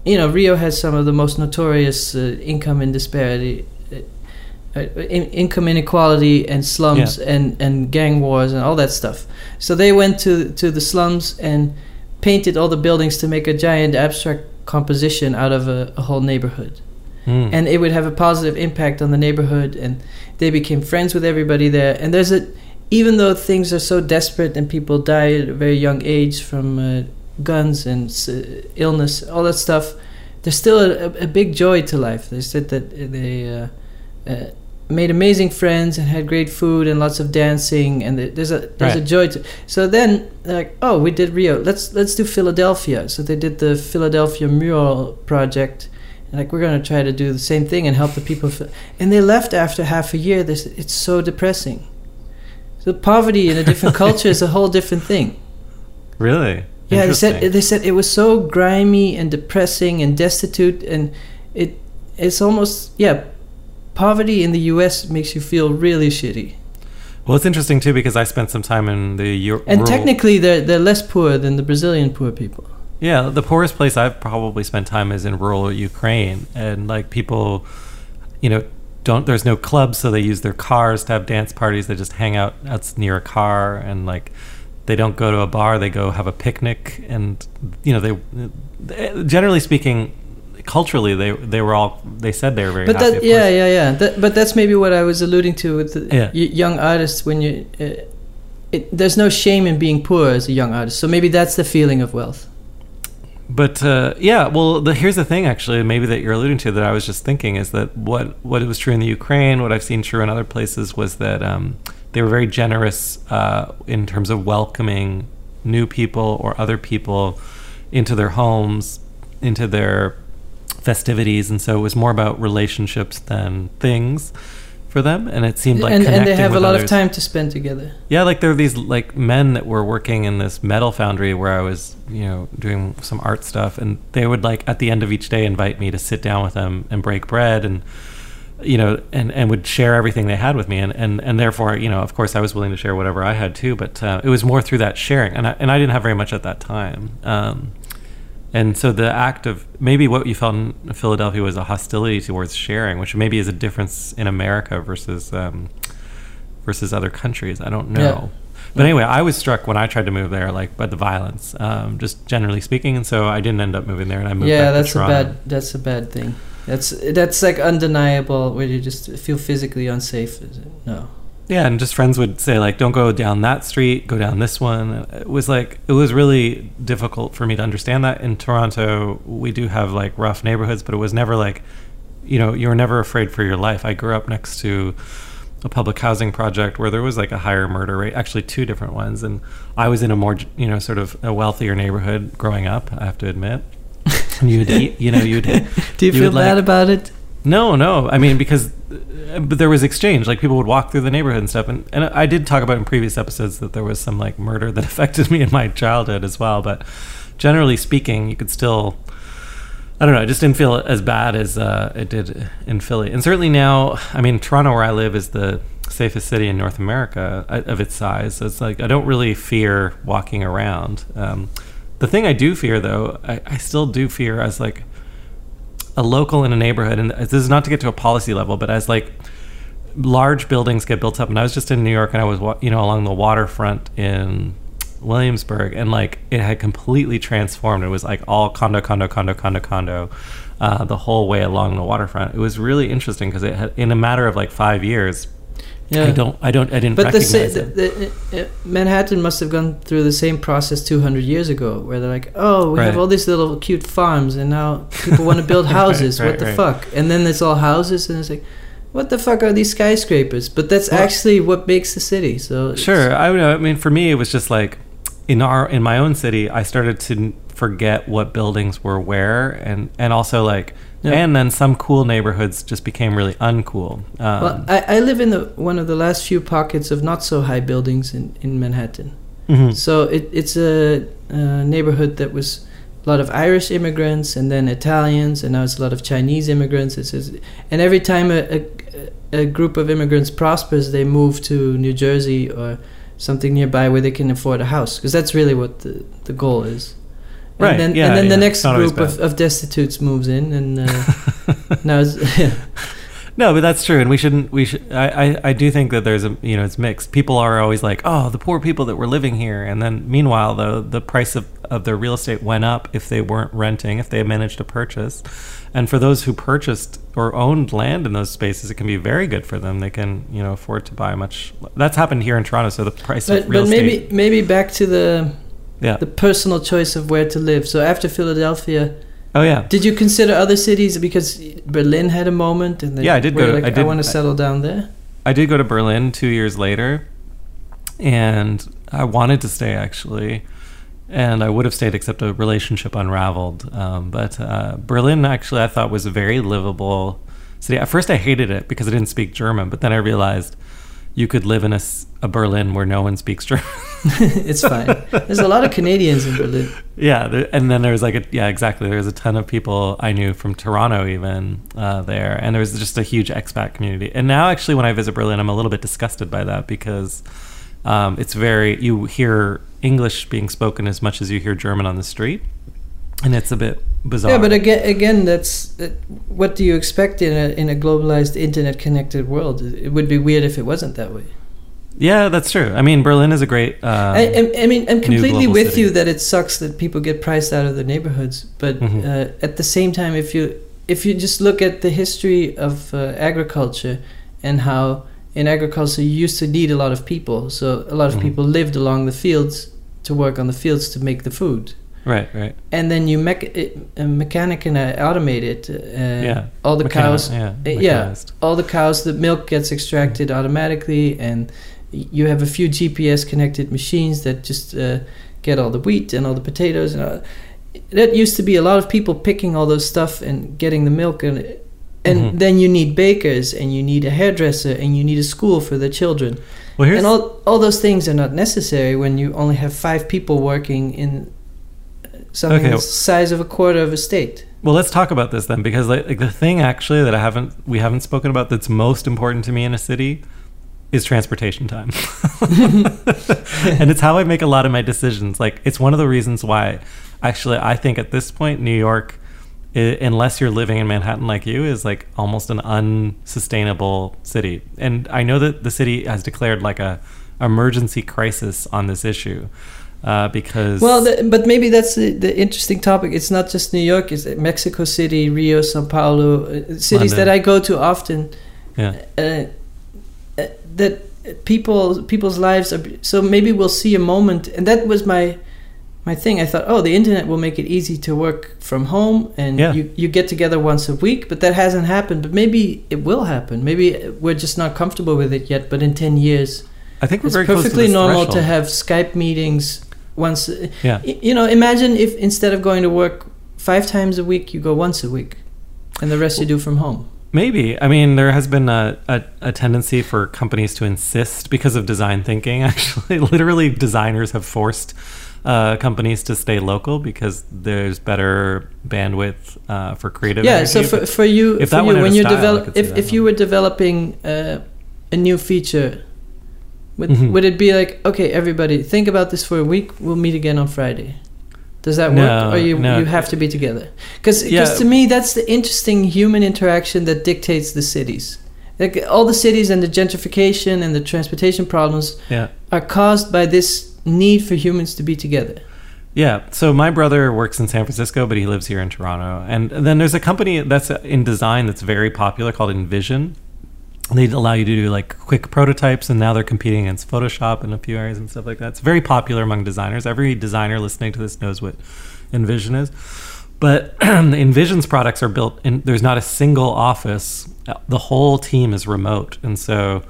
you know Rio has some of the most notorious uh, income and disparity. uh, Uh, in, income inequality and slums and, and gang wars and all that stuff. So they went to to the slums and painted all the buildings to make a giant abstract composition out of a, a whole neighborhood. Mm. and it would have a positive impact on the neighborhood and they became friends with everybody there. And there's a even though things are so desperate and people die at a very young age from uh, guns and uh, illness all that stuff there's still a, a big joy to life. They said that they uh, uh, made amazing friends and had great food and lots of dancing and there's a there's a joy to so then like oh we did rio. Let's let's do philadelphia. So they did the philadelphia mural project. And like we're going to try to do the same thing and help the people and they left after half a year. This it's so depressing. So poverty in a different <laughs> culture is a whole different thing. Really? yeah they said they said it was so grimy and depressing and destitute and it it's almost yeah poverty in the us makes you feel really shitty Well, it's interesting too because I spent some time in the Euro- and technically they're they're less poor than the brazilian poor people Yeah, the poorest place I've probably spent time is in rural Ukraine, and like people, you know, don't. There's no clubs, so they use their cars to have dance parties. They just hang out out near a car, and like they don't go to a bar. They go have a picnic, and you know, they generally speaking, culturally, they they were all. They said they were very but happy. that yeah yeah yeah but that's maybe what i was alluding to with the Yeah. y- young artists when you uh, it, there's no shame in being poor as a young artist so maybe that's the feeling of wealth But uh, yeah, well, the, here's the thing, actually, maybe that you're alluding to that I was just thinking is that what what was true in the Ukraine, what I've seen true in other places, was that um, they were very generous uh, in terms of welcoming new people or other people into their homes, into their festivities, and so it was more about relationships than things for them, and it seemed like and, and they have a lot of time to spend together Yeah, like there were these like men that were working in this metal foundry where I was, you know, doing some art stuff, and they would like at the end of each day invite me to sit down with them and break bread, and you know, and and would share everything they had with me, and and and therefore, you know, of course, I was willing to share whatever I had too, but uh, it was more through that sharing, and I, and I didn't have very much at that time. Um, and so the act of maybe what you felt in Philadelphia was a hostility towards sharing, which maybe is a difference in America versus um, versus other countries. I don't know. Yeah. But anyway, I was struck when I tried to move there, like by the violence, um, just generally speaking, and so I didn't end up moving there, and I moved yeah that's to a bad that's a bad thing That's that's like undeniable. Where you just feel physically unsafe. No. Yeah, and just friends would say like, "Don't go down that street. Go down this one." It was like it was really difficult for me to understand that. In Toronto, we do have like rough neighborhoods, but it was never like, you know, you were never afraid for your life. I grew up next to a public housing project where there was like a higher murder rate, actually two different ones, and I was in a more you know sort of a wealthier neighborhood growing up. I have to admit. And you'd eat, you know, you'd. <laughs> Do you, you feel would, like- bad about it? No, no. I mean, because uh, but there was exchange. Like people would walk through the neighborhood and stuff. And, and I did talk about in previous episodes that there was some like murder that <laughs> affected me in my childhood as well. But generally speaking, you could still. I don't know. I just didn't feel as bad as uh, it did in Philly. And certainly now, I mean, Toronto, where I live, is the safest city in North America uh, of its size. So it's like I don't really fear walking around. Um, the thing I do fear, though, I, I still do fear as like a local in a neighborhood, and this is not to get to a policy level, but as like large buildings get built up, and I was just in New York, and I was you know along the waterfront in Williamsburg, and like it had completely transformed. It was like all condo, condo, condo, condo, condo, uh, the whole way along the waterfront. It was really interesting because it had in a matter of like five years. Yeah. I don't, I don't, I didn't But the, recognize sa- it. the, the, uh, Manhattan must have gone through the same process 200 years ago, where they're like, "Oh, we have all these little cute farms, and now people want to build <laughs> houses. Right, what the right. fuck?" And then it's all houses, and it's like, "What the fuck are these skyscrapers?" But that's Well- actually what makes the city. So Sure, I don't know. I mean, for me, it was just like in our in my own city, I started to forget what buildings were where, and and also like, Yeah. and then some cool neighborhoods just became really uncool. Um, Well, I, I live in the one of the last few pockets of not so high buildings in, in Manhattan. mhm. So it, it's a, a neighborhood that was a lot of Irish immigrants and then Italians, and now it's a lot of Chinese immigrants. It's, it's, and every time a, a, a group of immigrants prospers, they move to New Jersey or something nearby where they can afford a house, because that's really what the, the goal is. And Right, Then, yeah, and then the next group of, of destitutes moves in, and uh, <laughs> now no, but that's true, and we shouldn't. We should. I, I I do think that there's a you know it's mixed. People are always like, oh, the poor people that were living here, and then meanwhile, though, the price of of their real estate went up if they weren't renting, if they managed to purchase, and for those who purchased or owned land in those spaces, it can be very good for them. They can you know afford to buy much. That's happened here in Toronto. So the price but, of real but maybe estate. maybe back to the Yeah. the personal choice of where to live. So after Philadelphia, oh yeah. did you consider other cities because Berlin had a moment and then Yeah, I did go to- Like, I I, did- want to settle down there. I did go to Berlin two years later, and I wanted to stay actually, and I would have stayed except a relationship unraveled. Um, but uh, Berlin actually I thought was a very livable city. At first I hated it because I didn't speak German, but then I realized you could live in a Berlin where no one speaks German. <laughs> it's fine. There's a lot of Canadians in Berlin. yeah, there, and then there's like a yeah exactly. There's a ton of people I knew from Toronto even uh, there, and there was just a huge expat community. And now actually, when I visit Berlin, I'm a little bit disgusted by that because um, it's very you hear English being spoken as much as you hear German on the street, and it's a bit bizarre. Yeah, but again, again, that's that, what do you expect in a in a globalized, internet-connected world? It would be weird if it wasn't that way. yeah, that's true. I mean, Berlin is a great. Um, I, I, mean, I'm completely with city. you that it sucks that people get priced out of their neighborhoods, but Mhm. uh, at the same time, if you if you just look at the history of uh, agriculture and how in agriculture you used to need a lot of people, so a lot of Mhm. people lived along the fields to work on the fields to make the food, right, right. and then you mech- it, uh, mechanic and uh, automate it. Uh, Yeah. all the Mechani- cows Yeah, uh, yeah, all the cows, the milk gets extracted automatically, and you have a few GPS connected machines that just uh, get all the wheat and all the potatoes. And all. that used to be a lot of people picking all those stuff and getting the milk, and and Mhm. then you need bakers, and you need a hairdresser, and you need a school for the children, Well, here's and all all those things are not necessary when you only have five people working in something Okay. the size of a quarter of a state. Well, let's talk about this then, because like, like the thing actually that I haven't we haven't spoken about that's most important to me in a city is transportation time, <laughs> and it's how I make a lot of my decisions. Like it's one of the reasons why, actually, I think at this point, New York, i unless you're living in Manhattan like you, is like almost an unsustainable city. And I know that the city has declared like a emergency crisis on this issue. Uh, because Well, the, but maybe that's the, the interesting topic. It's not just New York. It's Mexico City, Rio, Sao Paulo, uh, cities London. that I go to often. yeah, Uh, uh, that people people's lives are. So maybe we'll see a moment, and that was my my thing. I thought, oh, the internet will make it easy to work from home, and Yeah. you you get together once a week. But that hasn't happened. But maybe it will happen. Maybe we're just not comfortable with it yet. But in ten years, I think we're it's to perfectly this normal to have Skype meetings once. Yeah. You know, imagine if instead of going to work five times a week, you go once a week, and the rest you do from home. Maybe. I mean, there has been a, a, a tendency for companies to insist because of design thinking. <laughs> Actually, literally, designers have forced uh, companies to stay local because there's better bandwidth uh, for creative. yeah. So for, for you, if for that you when you develop, if if you were developing uh, a new feature, would Mhm. would it be like, okay, everybody, think about this for a week. We'll meet again on Friday. Does that No, work, or you no. you have to be together? Because Yeah. to me, that's the interesting human interaction that dictates the cities. Like all the cities and the gentrification and the transportation problems yeah. are caused by this need for humans to be together. Yeah. So my brother works in San Francisco, but he lives here in Toronto. And then there's a company that's in design that's very popular called InVision. They allow you to do like quick prototypes, and now they're competing against Photoshop in a few areas and stuff like that. It's very popular among designers. Every designer listening to this knows what InVision is. But <clears throat> InVision's products are built, and there's not a single office. The whole team is remote, and so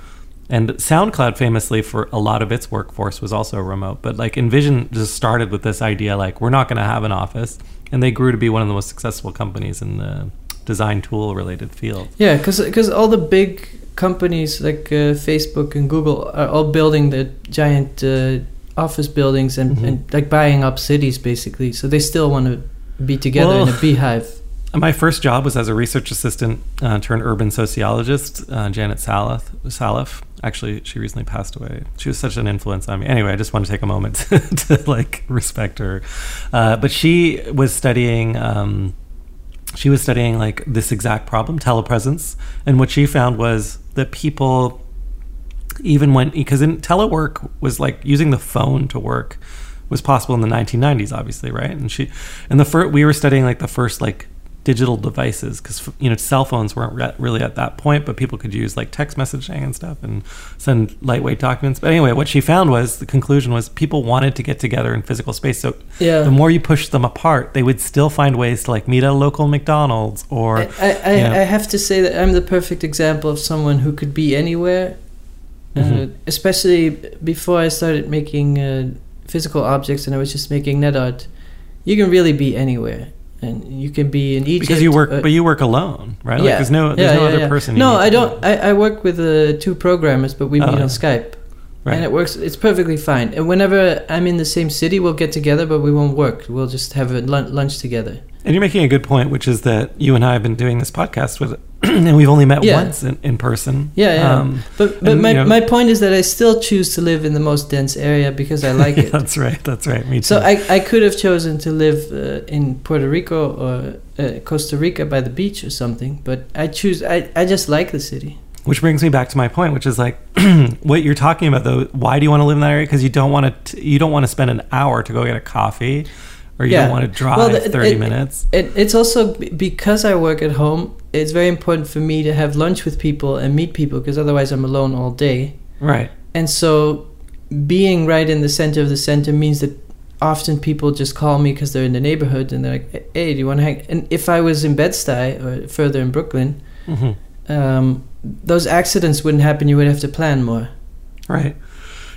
and SoundCloud famously for a lot of its workforce was also remote. But like InVision just started with this idea like we're not going to have an office, and they grew to be one of the most successful companies in the design tool related field. Yeah, because all the big companies like uh, Facebook and Google are all building the giant uh, office buildings and, Mhm. and like buying up cities basically. So they still want to be together in a beehive. <laughs> My first job was as a research assistant uh, turned urban sociologist, uh, Janet Salaff. Salaff. Actually, she recently passed away. She was such an influence on me. Anyway, I just want to take a moment to, <laughs> to like respect her. Uh, but she was studying. Um, she was studying like this exact problem, telepresence, and what she found was that people, even when because in telework was like using the phone to work was possible in the 1990s obviously right? And she and the first we were studying like the first like digital devices because you know cell phones weren't re- really at that point but people could use like text messaging and stuff and send lightweight documents but anyway what she found was the conclusion was people wanted to get together in physical space so Yeah. the more you push them apart they would still find ways to like meet at a local mcdonald's or I, I, I, you know. I have to say that I'm the perfect example of someone who could be anywhere, uh, Mhm. especially before I started making uh, physical objects and I was just making net art. You can really be anywhere, and you can be in Egypt. because you work uh, but you work alone right like yeah, there's no there's yeah, no yeah, other yeah. person No, I don't. I, I work with uh, two programmers, but we Oh, meet yeah. on Skype, right and it works. It's perfectly fine. And whenever I'm in the same city, we'll get together, but we won't work. We'll just have a lunch together. And you're making a good point, which is that you and I have been doing this podcast with, <clears throat> and we've only met Yeah. once in, in person. Yeah, yeah. Um, But but And, my, you know- my point is that I still choose to live in the most dense area because I like <laughs> it. that's right. That's right. Me too. So I, I could have chosen to live uh, in Puerto Rico or uh, Costa Rica by the beach or something, but I choose I, I just like the city. which brings me back to my point, which is like <clears throat> what you're talking about though. Why do you want to live in that area? Because you don't want to. You don't want to spend an hour to go get a coffee, or you Yeah. don't want to drive Well, the- 30 it- minutes. It, it's also because I work at home. It's very important for me to have lunch with people and meet people because otherwise I'm alone all day. Right. And so, being right in the center of the center means that often people just call me because they're in the neighborhood and they're like, "Hey, do you want to hang?" And if I was in Bed Stuy or further in Brooklyn, hmm um, those accidents wouldn't happen. You would have to plan more. Right.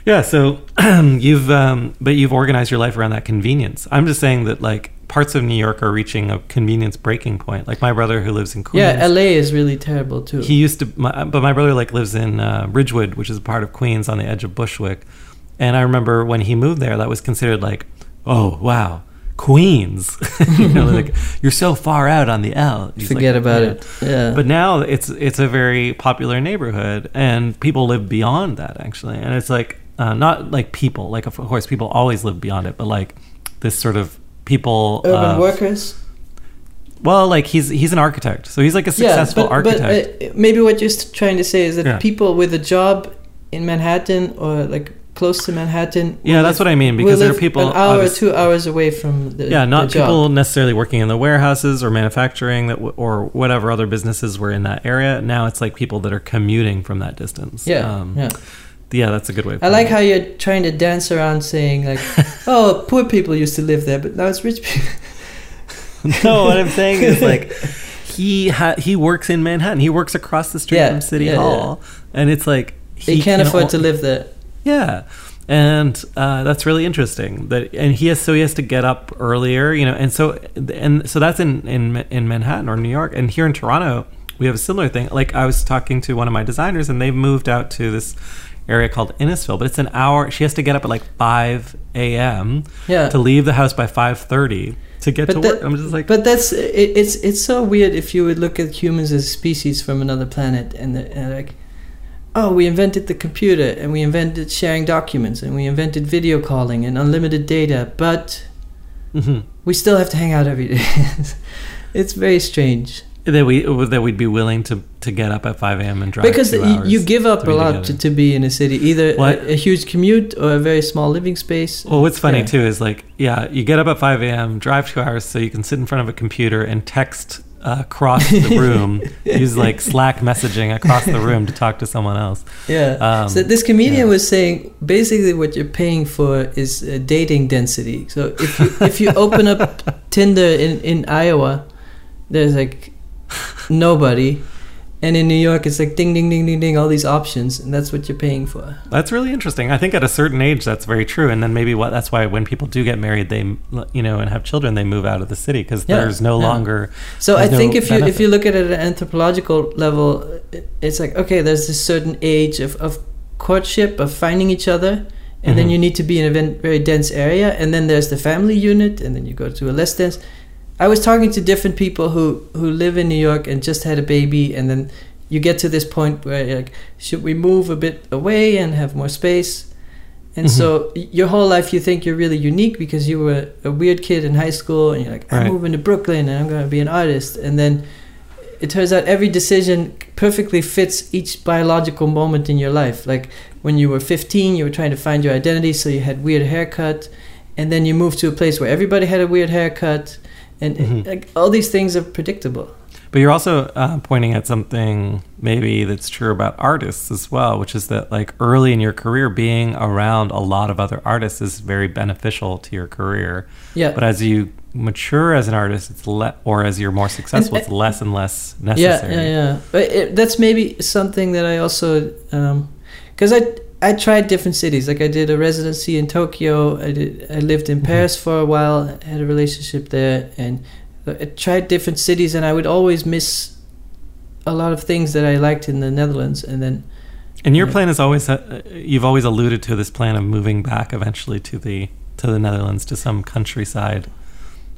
Yeah. So <clears throat> you've, um, but you've organized your life around that convenience. I'm just saying that like parts of New York are reaching a convenience breaking point. Like my brother who lives in Queens. Yeah, LA is really terrible too. He used to, my, but my brother like lives in uh, Ridgewood, which is a part of Queens on the edge of Bushwick. And I remember when he moved there, that was considered like, oh wow, Queens. <laughs> you know, like <laughs> you're so far out on the L. He's like, Forget about "Yeah." it. Yeah. But now it's it's a very popular neighborhood, and people live beyond that actually. And it's like uh, not like people, like of course people always live beyond it, but like this sort of people. urban uh, workers. Well, like he's he's an architect, so he's like a successful yeah, but, architect. But, uh, maybe what you're trying to say is that Yeah. people with a job in Manhattan or like close to Manhattan. Yeah, that's what I mean, because there are people, an hour two hours away from the yeah, not the people necessarily working in the warehouses or manufacturing that w- or whatever other businesses were in that area. Now it's like people that are commuting from that distance. Yeah, Um, yeah. Yeah, that's a good way. Of I like putting how you're trying to dance around saying like, <laughs> "Oh, poor people used to live there, but now it's rich people." <laughs> no, what I'm saying is like <laughs> he ha- he works in Manhattan. He works across the street Yeah, from City yeah, Hall, and it's like he can't can afford o- to live there. Yeah. And uh, that's really interesting. That and he has so he has to get up earlier, you know, and so and so that's in in in Manhattan or New York, and here in Toronto we have a similar thing. Like I was talking to one of my designers, and they've moved out to this area called Innisfil, but it's an hour. She has to get up at like five a.m. Yeah. to leave the house by five thirty to get to But work. I'm just like, But that's it, it's it's so weird if you would look at humans as species from another planet and, the, and like, oh, we invented the computer and we invented sharing documents and we invented video calling and unlimited data, but mhm. we still have to hang out every day. <laughs> it's very strange that we that we'd be willing to to get up at five a.m. and drive because two hours you give up a lot to, to be in a city, either a, a huge commute or a very small living space. Well, what's funny Yeah. too is like, yeah, you get up at 5 a.m., drive two hours so you can sit in front of a computer and text uh, across the <laughs> room, use like Slack messaging across the room to talk to someone else. Yeah. Um, so this comedian yeah. was saying basically what you're paying for is uh, dating density. So if you, if you open up <laughs> Tinder in, in Iowa, there's like nobody, and in New York it's like ding ding ding ding ding all these options, and that's what you're paying for. That's really interesting. I think at a certain age, that's very true. And then maybe what that's why when people do get married, they, you know, and have children, they move out of the city because Yeah, there's no yeah. So longer. There's I no think if you if you look at it at an anthropological level, it's like okay, there's this certain age of, of courtship of finding each other, and then Mhm. you need to be in a very dense area, and then there's the family unit, and then you go to a less dense. I was talking to different people who who live in New York and just had a baby, and then you get to this point where you're like, should we move a bit away and have more space? And so mm-hmm. your whole life you think you're really unique because you were a weird kid in high school and you're like, I'm Right. moving to Brooklyn and I'm going to be an artist. And then it turns out every decision perfectly fits each biological moment in your life. Like when you were 15, you were trying to find your identity, so you had weird haircut. And then you moved to a place where everybody had a weird haircut. And Mhm. like all these things are predictable. But you're also uh, pointing at something maybe that's true about artists as well, which is that like early in your career, being around a lot of other artists is very beneficial to your career. Yeah. But as you mature as an artist, it's le- or as you're more successful, And- it's less and less necessary. yeah, yeah. yeah. But it, that's maybe something that I also, because I I tried different cities. Like I did a residency in Tokyo. I did. I lived in Mhm. Paris for a while. Had a relationship there, and I tried different cities, and I would always miss a lot of things that I liked in the Netherlands, and then And your plan is always uh, you've always alluded to this plan of moving back eventually to the to the Netherlands to some countryside.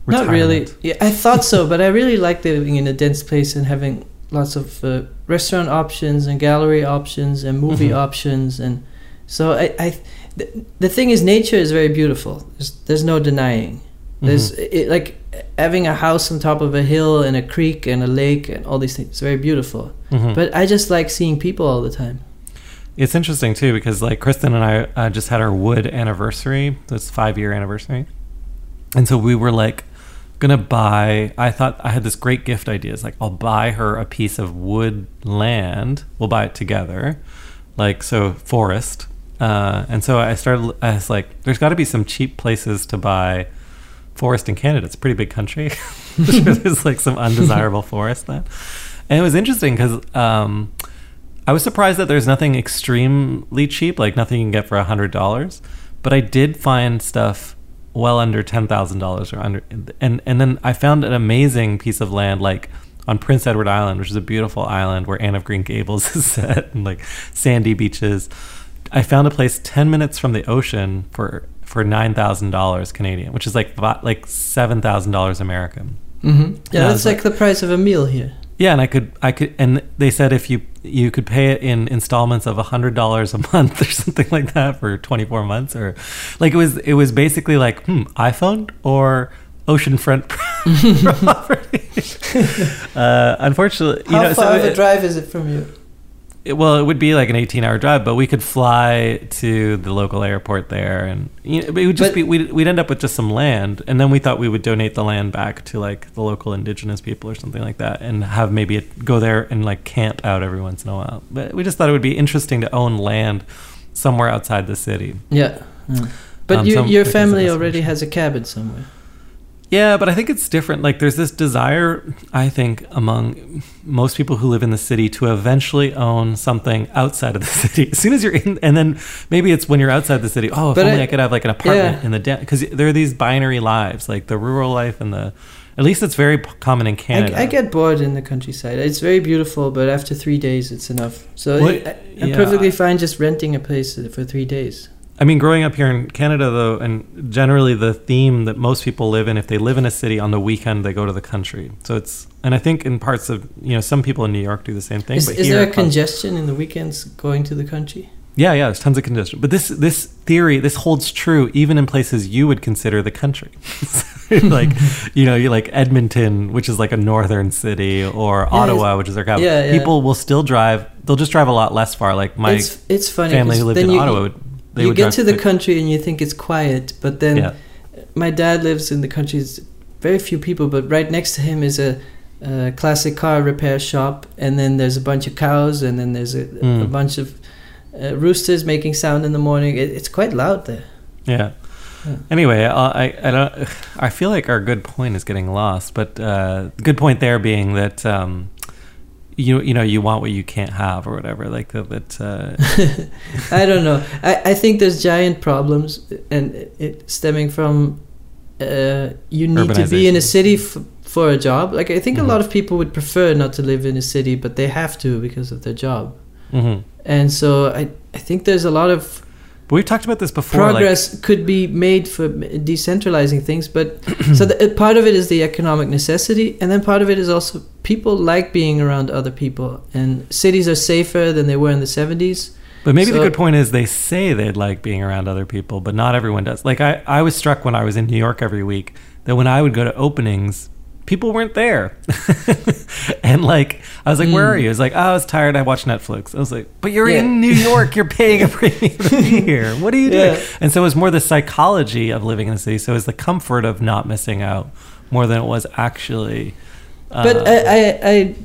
Not really. Yeah, I thought so, but I really like living in a dense place and having lots of uh, restaurant options and gallery options and movie Mhm. options, and so I. I the, the thing is, nature is very beautiful. There's, there's no denying. There's Mhm. it, like having a house on top of a hill and a creek and a lake and all these things. It's very beautiful. Mhm. But I just like seeing people all the time. It's interesting too because like Kristen and I uh, just had our wood anniversary. This five year anniversary, and so we were like gonna buy. I thought I had this great gift idea. It's like I'll buy her a piece of wood land. We'll buy it together, like so forest. Uh, and so I started. I was like, there's got to be some cheap places to buy forest in Canada. It's a pretty big country. <laughs> there's like some undesirable <laughs> forest land, and it was interesting because. Um, I was surprised that there's nothing extremely cheap, like nothing you can get for a hundred dollars. But I did find stuff well under ten thousand dollars or under, and and then I found an amazing piece of land like on Prince Edward Island, which is a beautiful island where Anne of Green Gables <laughs> is set, and like sandy beaches. I found a place ten minutes from the ocean for for nine thousand dollars Canadian, which is like like seven thousand dollars American. Mm-hmm. Yeah, that's it's like the price of a meal here. Yeah, and I could, I could, and they said if you you could pay it in installments of a hundred dollars a <laughs> month or something like that for twenty four months, or like it was, it was basically like, hmm, iPhone or oceanfront <laughs> property. <laughs> uh, unfortunately, you How know, far so of a drive is it from you? It- well, it would be like an 18 hour drive, but we could fly to the local airport there, and you know, it would just But- be we'd, we'd end up with just some land, and then we thought we would donate the land back to like the local indigenous people or something like that, and have maybe it, go there and like camp out every once in a while. But we just thought it would be interesting to own land somewhere outside the city. Yeah. But Um, you, your like as a family already has a cabin somewhere. Yeah, but I think it's different. Like, there's this desire, I think, among most people who live in the city to eventually own something outside of the <laughs> city. As soon as you're in, and then maybe it's when you're outside the city. Oh, if But only I, I- could have like an apartment yeah. in the den. Because there are these binary lives, like the rural life and the. At least it's very common in Canada. I, I get bored in the countryside. It's very beautiful, but after three days, it's enough. So Well, I, I'm yeah. perfectly fine just renting a place for three days. I mean, growing up here in Canada, though, and generally the theme that most people live in, if they live in a city on the weekend, they go to the country. So it's, and I think in parts of, you know, some people in New York do the same thing. Is, but is here there a congestion in the weekends going to the country? Yeah, yeah, there's tons of congestion. But this this theory, this holds true even in places you would consider the country. <laughs> like, you know, you like Edmonton, which is like a northern city, or Yeah, Ottawa, which is their capital. yeah, yeah. People will still drive. They'll just drive a lot less far. Like my it's it's funny. family who lived in you, Ottawa, would, they you get to the country and you think it's quiet, but then Yeah. my dad lives in the country. It's very few people, but right next to him is a, a classic car repair shop, and then there's a bunch of cows, and then there's a, a Mm. bunch of uh, roosters making sound in the morning. It, it's quite loud there. Yeah. Yeah. Anyway, I, I I don't. <sighs> I feel like our good point is getting lost, but uh, good point there being that um, you you know you want what you can't have or whatever. Like that. that uh, <laughs> I don't know. I, I think there's giant problems, and it, it stemming from uh, you need to be in a city f- for a job. Like I think Mhm. a lot of people would prefer not to live in a city, but they have to because of their job. mhm. And so I I think there's a lot of But we've talked about this before. like- progress could be made for decentralizing things, but <clears throat> so the, part of it is the economic necessity, and then part of it is also people like being around other people, and cities are safer than they were in the 70s. But maybe the good point is they say they'd like being around other people, but not everyone does. Like I, I was struck when I was in New York every week that when I would go to openings, people weren't there. <laughs> and like I was like, Where Mm. are you? It's like, oh, I was tired, I watched Netflix. I was like, But you're Yeah. in New York, you're paying a premium to be <laughs> here. What are you doing? Yeah. And so it was more the psychology of living in the city. So it was the comfort of not missing out more than it was actually But uh, I, I, I,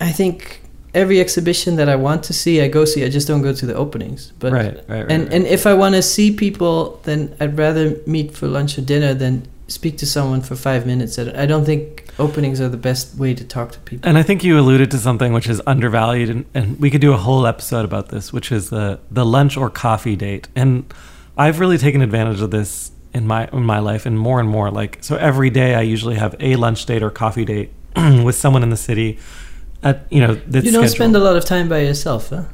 I think every exhibition that I want to see, I go see. I just don't go to the openings. But right, right, right. and right. and if I want to see people, then I'd rather meet for lunch or dinner than speak to someone for five minutes. I I don't think openings are the best way to talk to people. And I think you alluded to something which is undervalued, and, and we could do a whole episode about this, which is the the lunch or coffee date. And I've really taken advantage of this in my in my life, and more and more. Like so, every day I usually have a lunch date or coffee date <clears throat> with someone in the city. At you know, that's you don't scheduled. spend a lot of time by yourself, huh?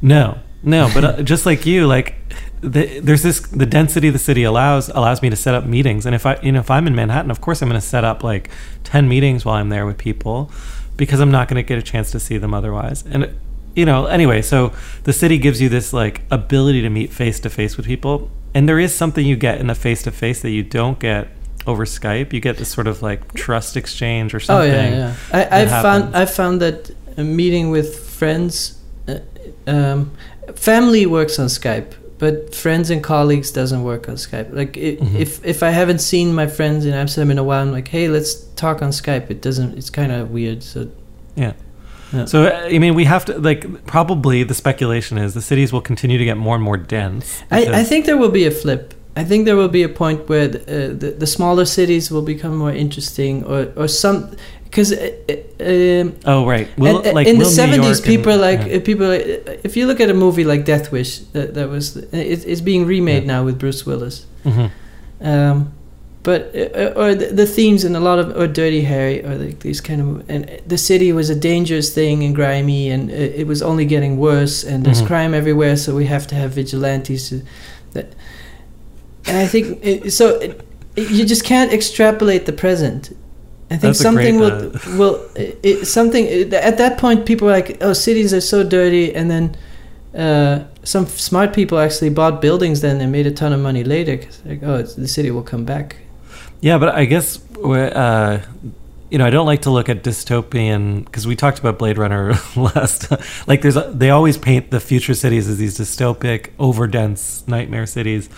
No, no, but uh, just like you, like the, there's this the density the city allows allows me to set up meetings, and if I you know if I'm in Manhattan, of course I'm going to set up like ten meetings while I'm there with people because I'm not going to get a chance to see them otherwise, and. You know, anyway, so the city gives you this like ability to meet face to face with people, and there is something you get in a face to face that you don't get over Skype. You get this sort of like trust exchange or something. Oh yeah, yeah. I, I found. I found that a meeting with friends, uh, um, family works on Skype, but friends and colleagues doesn't work on Skype. Like i Mhm. if if I haven't seen my friends in Amsterdam in a while, I'm like, hey, let's talk on Skype. It doesn't. It's kind of weird. So Yeah. Yeah. So I mean, we have to like probably the speculation is the cities will continue to get more and more dense. I, I think there will be a flip. I think there will be a point where the, uh, the, the smaller cities will become more interesting, or or some because. Uh, uh, um, Oh right. Will, And, uh, like, in the seventies, York and- people like yeah. uh, people. uh, If you look at a movie like Death Wish, that, that was it, it's being remade Yeah. now with Bruce Willis. Mhm. Um, but uh, or the, the themes in a lot of or Dirty Harry or like these kind of and the city was a dangerous thing and grimy and it, it was only getting worse and there's Mhm. crime everywhere so we have to have vigilantes. To, that, and I think it, so. It, you just can't extrapolate the present. I think That's something will uh, <laughs> will it, it, something at that point people were like oh cities are so dirty and then uh, some smart people actually bought buildings then and made a ton of money later 'cause like oh it's, the city will come back Yeah, but I guess uh, you know, I don't like to look at dystopian because we talked about Blade Runner <laughs> last. like, there's they always paint the future cities as these dystopic, overdense nightmare cities.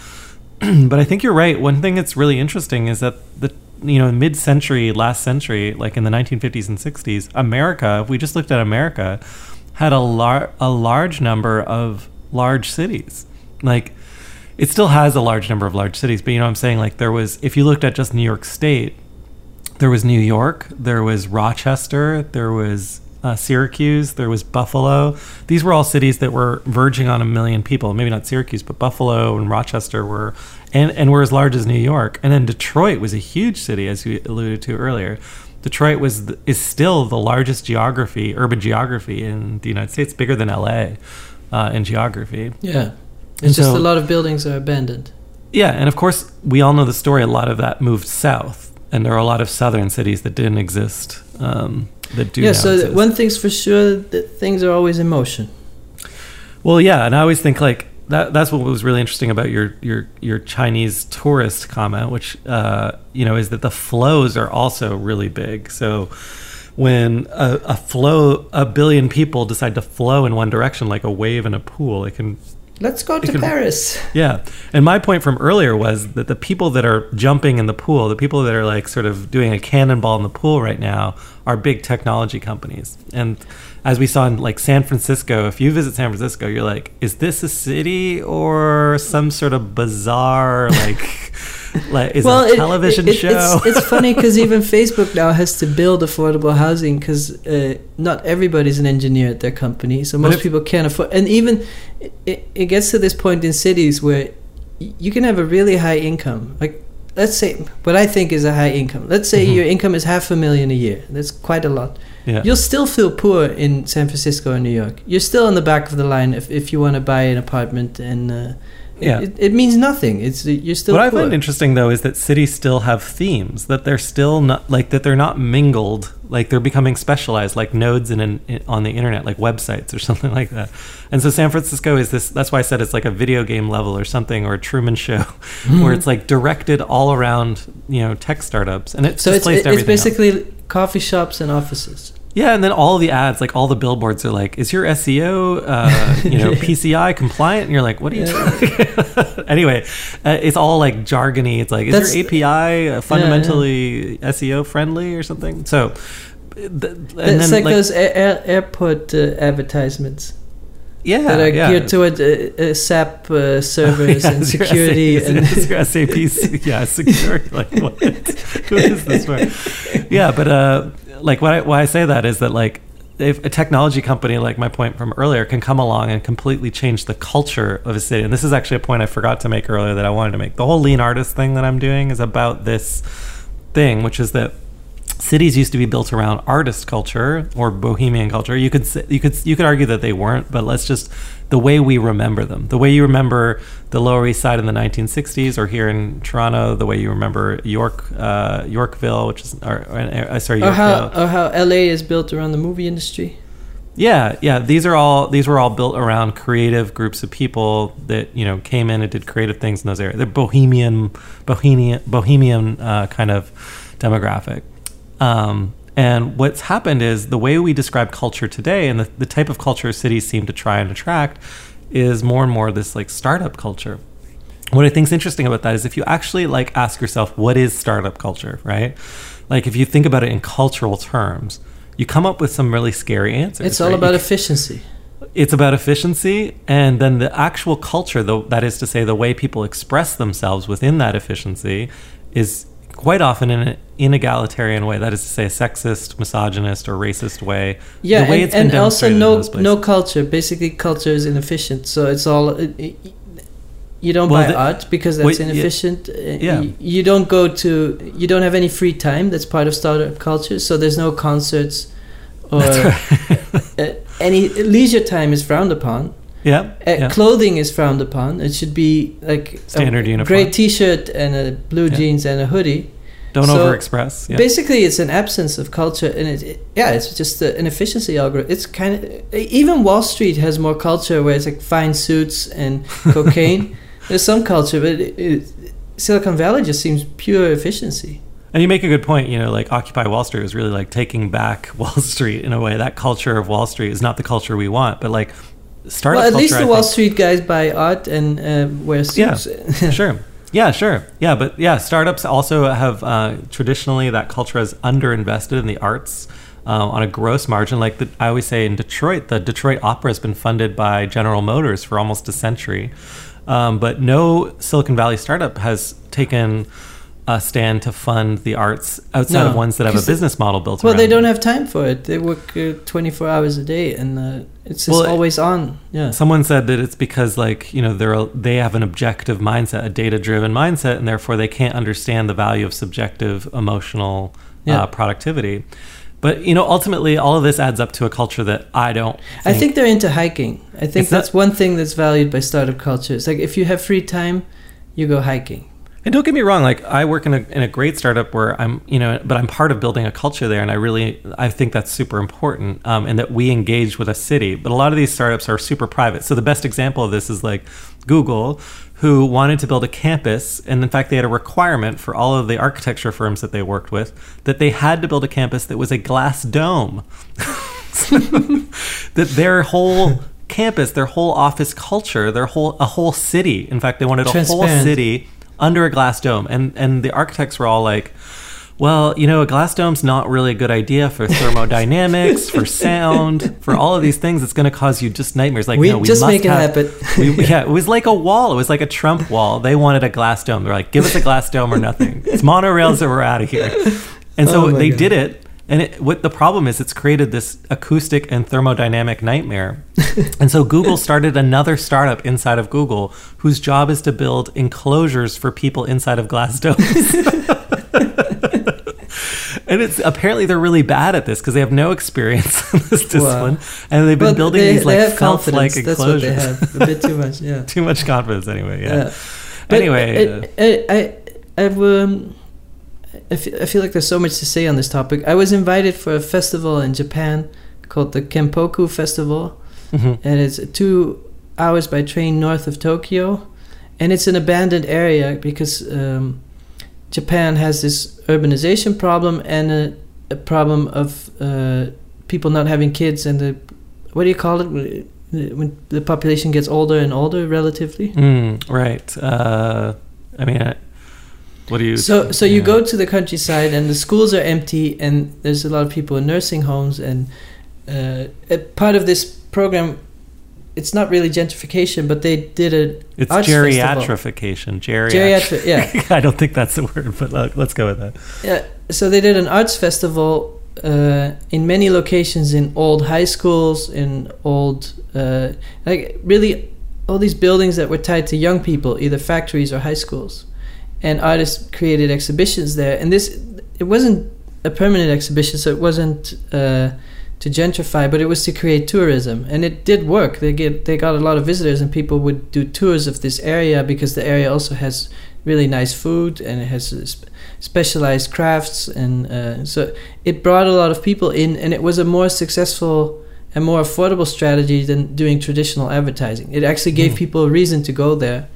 <clears throat> but I think you're right. One thing that's really interesting is that the you know mid-century, last century, like in the 1950s and 60s, America. If we just looked at America, had a lar- a large number of large cities. Like, it still has a large number of large cities, but you know what I'm saying? Like, there was if you looked at just New York State there was New York, there was Rochester, there was uh, Syracuse, there was Buffalo. These were all cities that were verging on a million people. Maybe not Syracuse, but Buffalo and Rochester were, and, and were as large as New York. And then Detroit was a huge city, as you alluded to earlier. Detroit was is still the largest geography, urban geography in the United States, bigger than LA uh, in geography. Yeah, it's just a lot of buildings are abandoned. Yeah, and of course we all know the story. A lot of that moved south and there are a lot of southern cities that didn't exist um, that do. Yeah, so exist. one thing's for sure that things are always in motion. Well, yeah, and I always think like that. That's what was really interesting about your your your Chinese tourist comment, which uh, you know is that the flows are also really big. So when a, a flow, a billion people decide to flow in one direction, like a wave in a pool, it can Let's go to Paris. Yeah. And my point from earlier was that the people that are jumping in the pool, the people that are like sort of doing a cannonball in the pool right now are big technology companies. And as we saw in like San Francisco, if you visit San Francisco, you're like, is this a city or some sort of bizarre like <laughs> <laughs> like is well, a television it, it, show. It's, it's funny <laughs> because even Facebook now has to build affordable housing because uh, not everybody's an engineer at their company, so most if, people can't afford. And even it, it gets to this point in cities where you can have a really high income, like let's say what I think is a high income. Let's say mm-hmm. your income is half a million a year. That's quite a lot. Yeah. You'll still feel poor in San Francisco or New York. You're still on the back of the line if, if you want to buy an apartment and. Uh, yeah. It, it, means nothing. It's you're still. What. I find interesting though is that cities still have themes that they're still not like that they're not mingled. Like they're becoming specialized, like nodes in, in on the internet, like websites or <laughs> something like that. And so San Francisco is this. That's why I said it's like a video game level or something, or a Truman Show, mm-hmm. <laughs> where it's like directed all around you know tech startups, and it so it's, it's basically coffee shops and offices. Yeah, and then all the ads, like all the billboards, are like, "Is your SEO, uh, you know, <laughs> PCI compliant?" And you're like, "What are you?" Yeah. <laughs> anyway, uh, it's all like jargony. It's like, "Is That's, your API uh, fundamentally yeah, yeah. SEO friendly or something?" So, th- and it's then, like, like, those air, airport uh, advertisements. Yeah, that are yeah. geared toward uh, uh, SAP servers <laughs> and security SAP, and SAP, yeah, security. like, what? Who is this for? Yeah, but like why, why I say that is that like if a technology company like my point from earlier can come along and completely change the culture of a city and this is actually a point i forgot to make earlier that i wanted to make. The whole lean artist thing that i'm doing is about this thing which is that cities used to be built around artist culture or bohemian culture you could you could you could argue that they weren't but let's just the way we remember them, the way you remember the Lower East Side in the 1960s, or here in Toronto, the way you remember York, uh, Yorkville, which is, or, uh, sorry, or how, or how LA is built around the movie industry. Yeah, yeah. These are all these were all built around creative groups of people that you know came in and did creative things in those areas. They're bohemian, bohemian, bohemian uh, kind of demographic. Um, and what's happened is the way we describe culture today and the, the type of culture cities seem to try and attract is more and more this like startup culture. What I think is interesting about that is if you actually like ask yourself, what is startup culture, right? Like if you think about it in cultural terms, you come up with some really scary answers. It's all right? about efficiency. It's about efficiency, and then the actual culture, though, that is to say, the way people express themselves within that efficiency, is quite often in an inegalitarian way. That is to say, a sexist, misogynist, or racist way. Yeah, way and, and also no no culture. Basically, culture is inefficient. So it's all. It, you don't well, buy the, art because that's wait, inefficient. Uh, yeah. You, you, don't go to. You don't have any free time. That's part of startup culture. So there's no concerts, or right. uh, any leisure time is frowned upon. Yeah, uh, yeah, Clothing is frowned upon. It should be like standard a uniform. Gray T-shirt and a blue yeah. jeans and a hoodie. Don't so overexpress. Yeah. Basically, it's an absence of culture, and it, it yeah, it's just a, an efficiency algorithm. It's kind of even Wall Street has more culture, where it's like fine suits and <laughs> cocaine. There's some culture, but it, Silicon Valley just seems pure efficiency. And you make a good point. You know, like Occupy Wall Street was really like taking back <laughs> Wall Street in a way. That culture of Wall Street is not the culture we want. But like startup well, at culture, least the Wall Street guys buy art and uh, wear Yeah, <laughs> sure. Yeah, sure. Yeah, but yeah, startups also have uh, traditionally that culture has underinvested in the arts uh, on a gross margin. Like the, I always say in Detroit, the Detroit Opera has been funded by General Motors for almost a century, um, but no Silicon Valley startup has taken a stand to fund the arts outside No, of ones that have a business model built Well, they don't have time for it. They work uh, 24 hours a day, and uh, it's just Well, always on. Yeah. Someone said that it's because like you know they're they have an objective mindset, a data driven mindset, and therefore they can't understand the value of subjective emotional Yeah. uh, productivity. But you know, ultimately, all of this adds up to a culture that I don't. I think they're into hiking. I think not- that's one thing that's valued by startup culture. It's like if you have free time, you go hiking. And don't get me wrong, like I work in a in a great startup where I'm, you know, but I'm part of building a culture there, and I really I think that's super important, um, and that we engage with a city. But a lot of these startups are super private. So the best example of this is like Google, who wanted to build a campus, and in fact they had a requirement for all of the architecture firms that they worked with that they had to build a campus that was a glass dome. <laughs> that their whole campus, their whole office culture, their whole a whole city. In fact, they wanted a whole city under a glass dome, and and the architects were all like. Well, you know, a glass dome's not really a good idea for <laughs> thermodynamics, for sound, for all of these things. It's going to cause you just nightmares. Like, We no, we just must make it have, happen. we, <laughs> yeah, it was like a wall. It was like a Trump wall. They wanted a glass dome. They're like, give us a glass dome or nothing. It's monorails or we're out of here. And so Oh they God. did it. And it, what the problem is, it's created this acoustic and thermodynamic nightmare. <laughs> and so Google started another startup inside of Google whose job is to build enclosures for people inside of glass domes. <laughs> <laughs> and it's apparently they're really bad at this because they have no experience in this discipline, and they've been But building they, these like they felt-like confidence. That's what they enclosures. have. A bit too much. Yeah. Too much confidence, anyway. Yeah. Yeah. But Anyway, uh, I, I, I, I've, um, I, feel, I feel like there's so much to say on this topic. I was invited for a festival in Japan called the Kenpoku Festival, mhm. and it's two hours by train north of Tokyo, and it's an abandoned area because um, Japan has this urbanization problem and a, a problem of uh, people not having kids and the what do you call it when the population gets older and older relatively. Mm, right. Uh, I mean, I, what do you? So, so you yeah. go to the countryside, and the schools are empty, and there's a lot of people in nursing homes, and uh, a part of this program, it's not really gentrification, but they did a It's geriatrification. Geriatric. Geriatric, yeah. <laughs> I don't think that's the word, but uh, let's go with that. Yeah, so they did an arts festival uh, in many locations in old high schools, in old, uh, like really all these buildings that were tied to young people, either factories or high schools. And artists created exhibitions there. And this, it wasn't a permanent exhibition, so it wasn't uh, to gentrify, but it was to create tourism. And it did work. They get they got a lot of visitors, and people would do tours of this area because the area also has really nice food and it has uh, sp- specialized crafts and uh, so it brought a lot of people in and it was a more successful and more affordable strategy than doing traditional advertising it actually gave Mm. people a reason to go there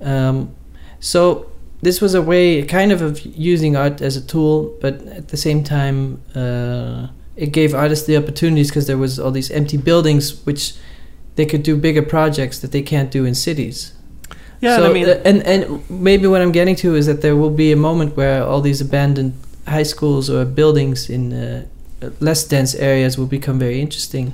um, so this was a way kind of of using art as a tool but at the same time uh, it gave artists the opportunities because there was all these empty buildings which they could do bigger projects that they can't do in cities Yeah, so, and I mean, uh, and and maybe what I'm getting to is that there will be a moment where all these abandoned high schools or buildings in uh, less dense areas will become very interesting.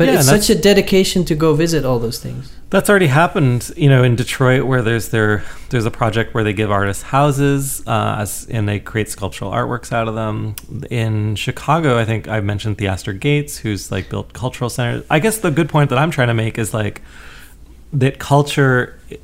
But Yeah, it's such a dedication to go visit all those things. That's already happened, you know, in Detroit, where there's there there's a project where they give artists houses, uh, as, and they create sculptural artworks out of them. In Chicago, I think I've mentioned Theaster Gates, who's like built cultural centers. I guess the good point that I'm trying to make is like that culture i-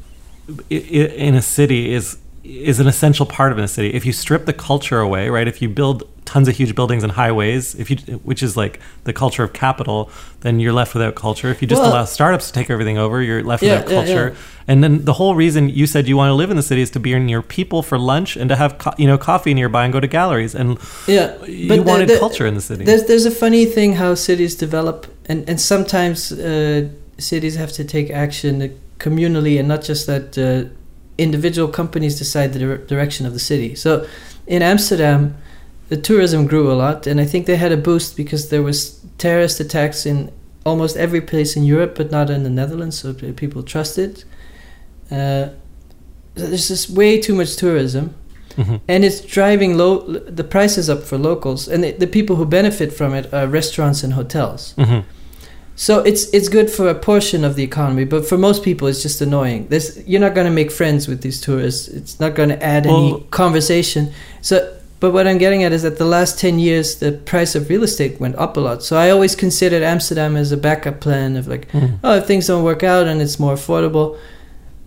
i- in a city is is an essential part of a city. If you strip the culture away, right? If you build tons of huge buildings and highways, if you which is like the culture of capital, then you're left without culture. If you just Well- allow startups to take everything over, you're left Yeah, without culture. yeah. And then the whole reason you said you want to live in the city is to be near people for lunch and to have co- you know coffee nearby and go to galleries. And Yeah, you but the- wanted the- culture in the city. There's there's a funny thing how cities develop, and and sometimes uh, cities have to take action communally, and not just that uh, individual companies decide the dir- direction of the city. So in Amsterdam, the tourism grew a lot, and I think they had a boost because there was terrorist attacks in almost every place in Europe, but not in the Netherlands, so people trusted. Uh, there's just way too much tourism, Mhm. and it's driving low the prices up for locals, and the, the people who benefit from it are restaurants and hotels. Mhm. So it's it's good for a portion of the economy, but for most people, it's just annoying. This you're not going to make friends with these tourists. It's not going to add any conversation. So, but what I'm getting at is that the last ten years, the price of real estate went up a lot. So I always considered Amsterdam as a backup plan of like, Mhm. oh, if things don't work out and it's more affordable.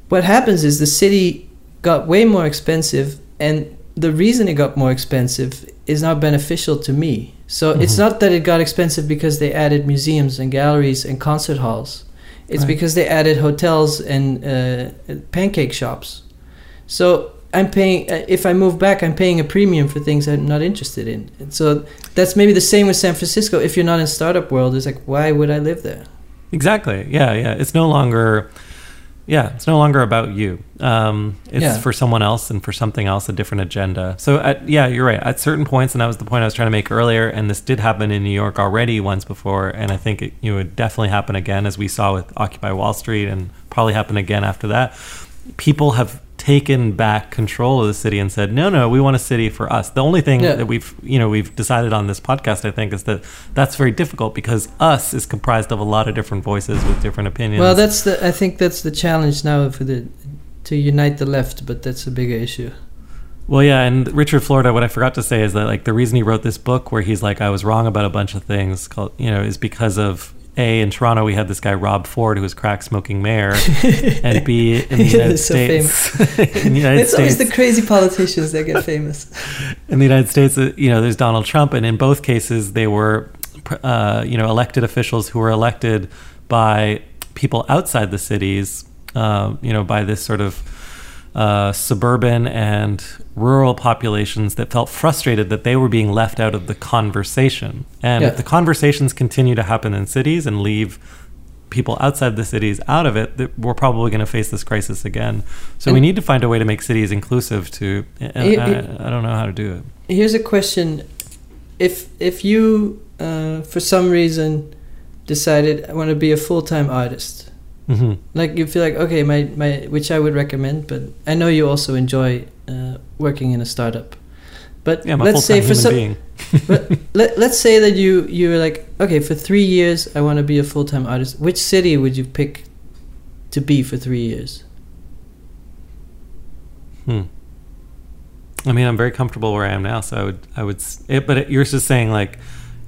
What happens is the city got way more expensive, and the reason it got more expensive is not beneficial to me. So it's Mhm. not that it got expensive because they added museums and galleries and concert halls. It's Right. because they added hotels and uh, pancake shops. So I'm paying. Uh, if I move back, I'm paying a premium for things I'm not interested in. And so that's maybe the same with San Francisco. If you're not in startup world, it's like, why would I live there? Exactly. Yeah, yeah. It's no longer, yeah, it's no longer about you. Um, it's Yeah. for someone else and for something else, a different agenda. So, at, yeah, you're right. At certain points, and that was the point I was trying to make earlier, and this did happen in New York already once before, and I think it you know, would definitely happen again, as we saw with Occupy Wall Street, and probably happen again after that. People have taken back control of the city and said, no, no, we want a city for us. The only thing Yeah. that we've, you know, we've decided on this podcast, I think, is that that's very difficult because us is comprised of a lot of different voices with different opinions. Well, that's the. I think that's the challenge now for the to unite the left, but that's a bigger issue. Well, yeah, and Richard Florida, what I forgot to say is that like the reason he wrote this book, where he's like, I was wrong about a bunch of things, called you know, is because of a in Toronto we had this guy Rob Ford who was crack smoking mayor, <laughs> and b in the United so States, <laughs> in the United it's always the crazy politicians that get famous. in the United States, uh, you know, there's Donald Trump, and in both cases they were, uh, you know, elected officials who were elected by people outside the cities, uh, you know, by this sort of uh, suburban and rural populations that felt frustrated that they were being left out of the conversation. And Yeah. if the conversations continue to happen in cities and leave people outside the cities out of it, that we're probably going to face this crisis again. So we need to find a way to make cities inclusive. To and It- I, I don't know how to do it. Here's a question: If if you uh, for some reason decided I want to be a full time artist, hmm like you feel like okay, my my which I would recommend, but I know you also enjoy uh, working in a startup. But Yeah, let's say for some, <laughs> but let, let's say that you you were like okay for three years I want to be a full time artist. Which city would you pick to be for three years? Hmm. I mean, I'm very comfortable where I am now, so I would, I would. It, but it, you're just saying like,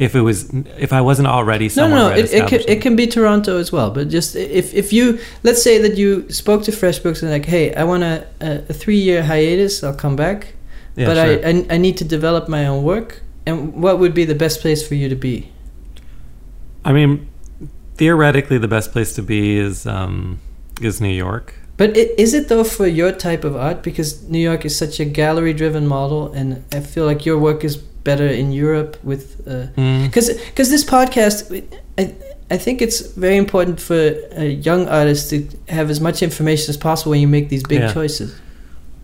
if it was, if I wasn't already No, somewhere, no, where I'd it, it, can, it can be Toronto as well. But just if, if you, let's say that you spoke to FreshBooks and like, hey, I want a, a, three year hiatus, I'll come back. Yeah, but sure. I, I, I need to develop my own work. And what would be the best place for you to be? I mean, theoretically, the best place to be is um, is New York. But i- is it though for your type of art? Because New York is such a gallery driven model, and I feel like your work is better in Europe with. Uh, Mm. because because this podcast I, I think it's very important for a young artist to have as much information as possible when you make these big Yeah. choices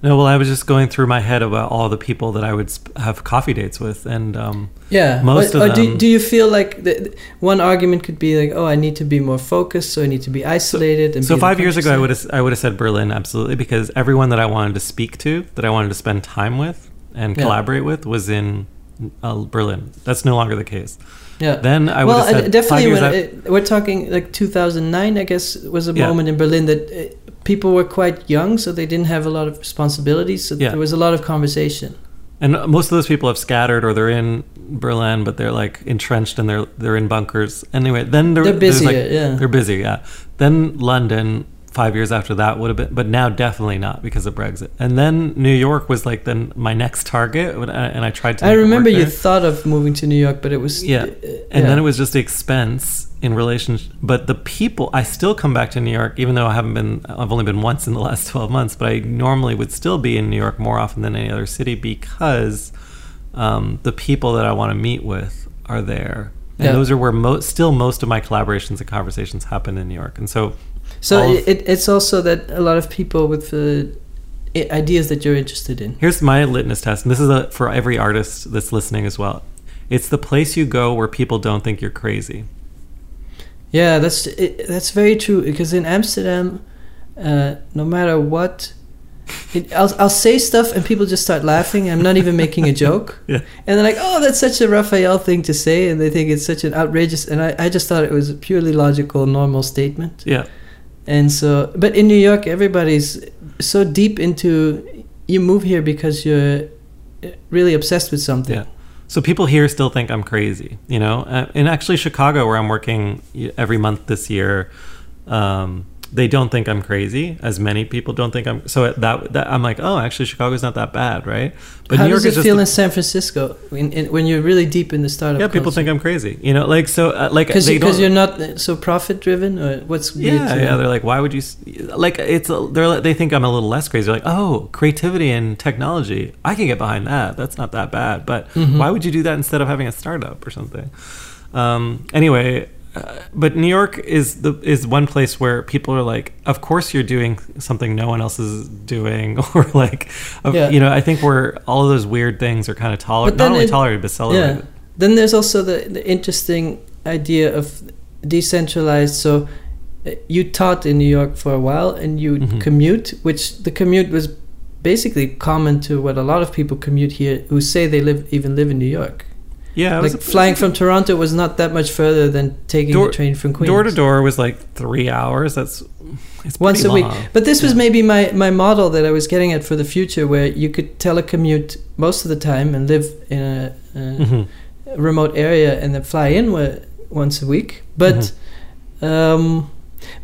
No, well, I was just going through my head about all the people that I would sp- have coffee dates with, and um, yeah Most or, of or do, them- do you feel like the, one argument could be like oh i need to be more focused so i need to be isolated and so five years ago, I would have I would have said Berlin absolutely because everyone that I wanted to speak to, that I wanted to spend time with and Yeah. collaborate with, was in uh, Berlin. That's no longer the case. yeah Then I would well, have said definitely when it, we're talking like 2009 i guess was a Yeah. moment in berlin that uh, people were quite young so they didn't have a lot of responsibilities so Yeah. there was a lot of conversation And most of those people have scattered, or they're in Berlin, but they're like entrenched and they're they're in bunkers. Anyway, then there, they're busy like- yeah They're busy, yeah. Then London, five years after that would have been, but now definitely not because of Brexit. And then New York was like then my next target, and I tried to. I make it work remember you thought of moving to New York, but it was Yeah. uh, and yeah. then it was just expense in relation. But the people, I still come back to New York, even though I haven't been. I've only been once in the last twelve months, but I normally would still be in New York more often than any other city because um, the people that I want to meet with are there. And Yeah. those are where mo- still most of my collaborations and conversations happen in New York. And so So it, it, it's also that a lot of people with uh, i- ideas that you're interested in. Here's my litmus test, and this is a, for every artist that's listening as well. It's the place you go where people don't think you're crazy. Yeah, that's it, that's very true. Because in Amsterdam, uh, no matter what, it, I'll I'll say stuff and people just start laughing. I'm not even making a joke, <laughs> Yeah. and they're like, "Oh, that's such a Raphael thing to say," and they think it's such an outrageous. And I, I just thought it was a purely logical, normal statement. Yeah. And so, but in New York, everybody's so deep into. You move here because you're really obsessed with something. Yeah. So people here still think I'm crazy, you know. Uh, in actually Chicago, where I'm working every month this year, um, they don't think I'm crazy. As many people don't think I'm. So that, that I'm like, oh, actually, Chicago's not that bad, right? But How New York does it is feel in San Francisco in, in, when you're really deep in the startup? yeah. People think I'm crazy, you know. Like so, uh, like because they don't- you're not so profit driven, or what's Yeah, yeah. They're like, why would you? Like, it's they're they think I'm a little less crazy. They're like, oh, creativity and technology, I can get behind that. That's not that bad. But Mhm. why would you do that instead of having a startup or something? Um, anyway, uh, but New York is the is one place where people are like, of course you're doing something no one else is doing, <laughs> or like, of- Yeah. you know, I think where all of those weird things are kind of tolerated, not only it- tolerated but celebrated. Yeah. Then there's also the, the interesting idea of decentralized. So uh, you taught in New York for a while, and you Mhm. commute, which the commute was basically common to what a lot of people commute here who say they live even live in New York. Yeah, it was Like a- flying from Toronto was not that much further than taking Door- the train from Queens. Door to door was like three hours. That's it's once pretty a week. But this was maybe my, my model that I was getting at for the future, where you could telecommute most of the time and live in a, a Mhm. remote area and then fly in wa- once a week. But Mm-hmm. um,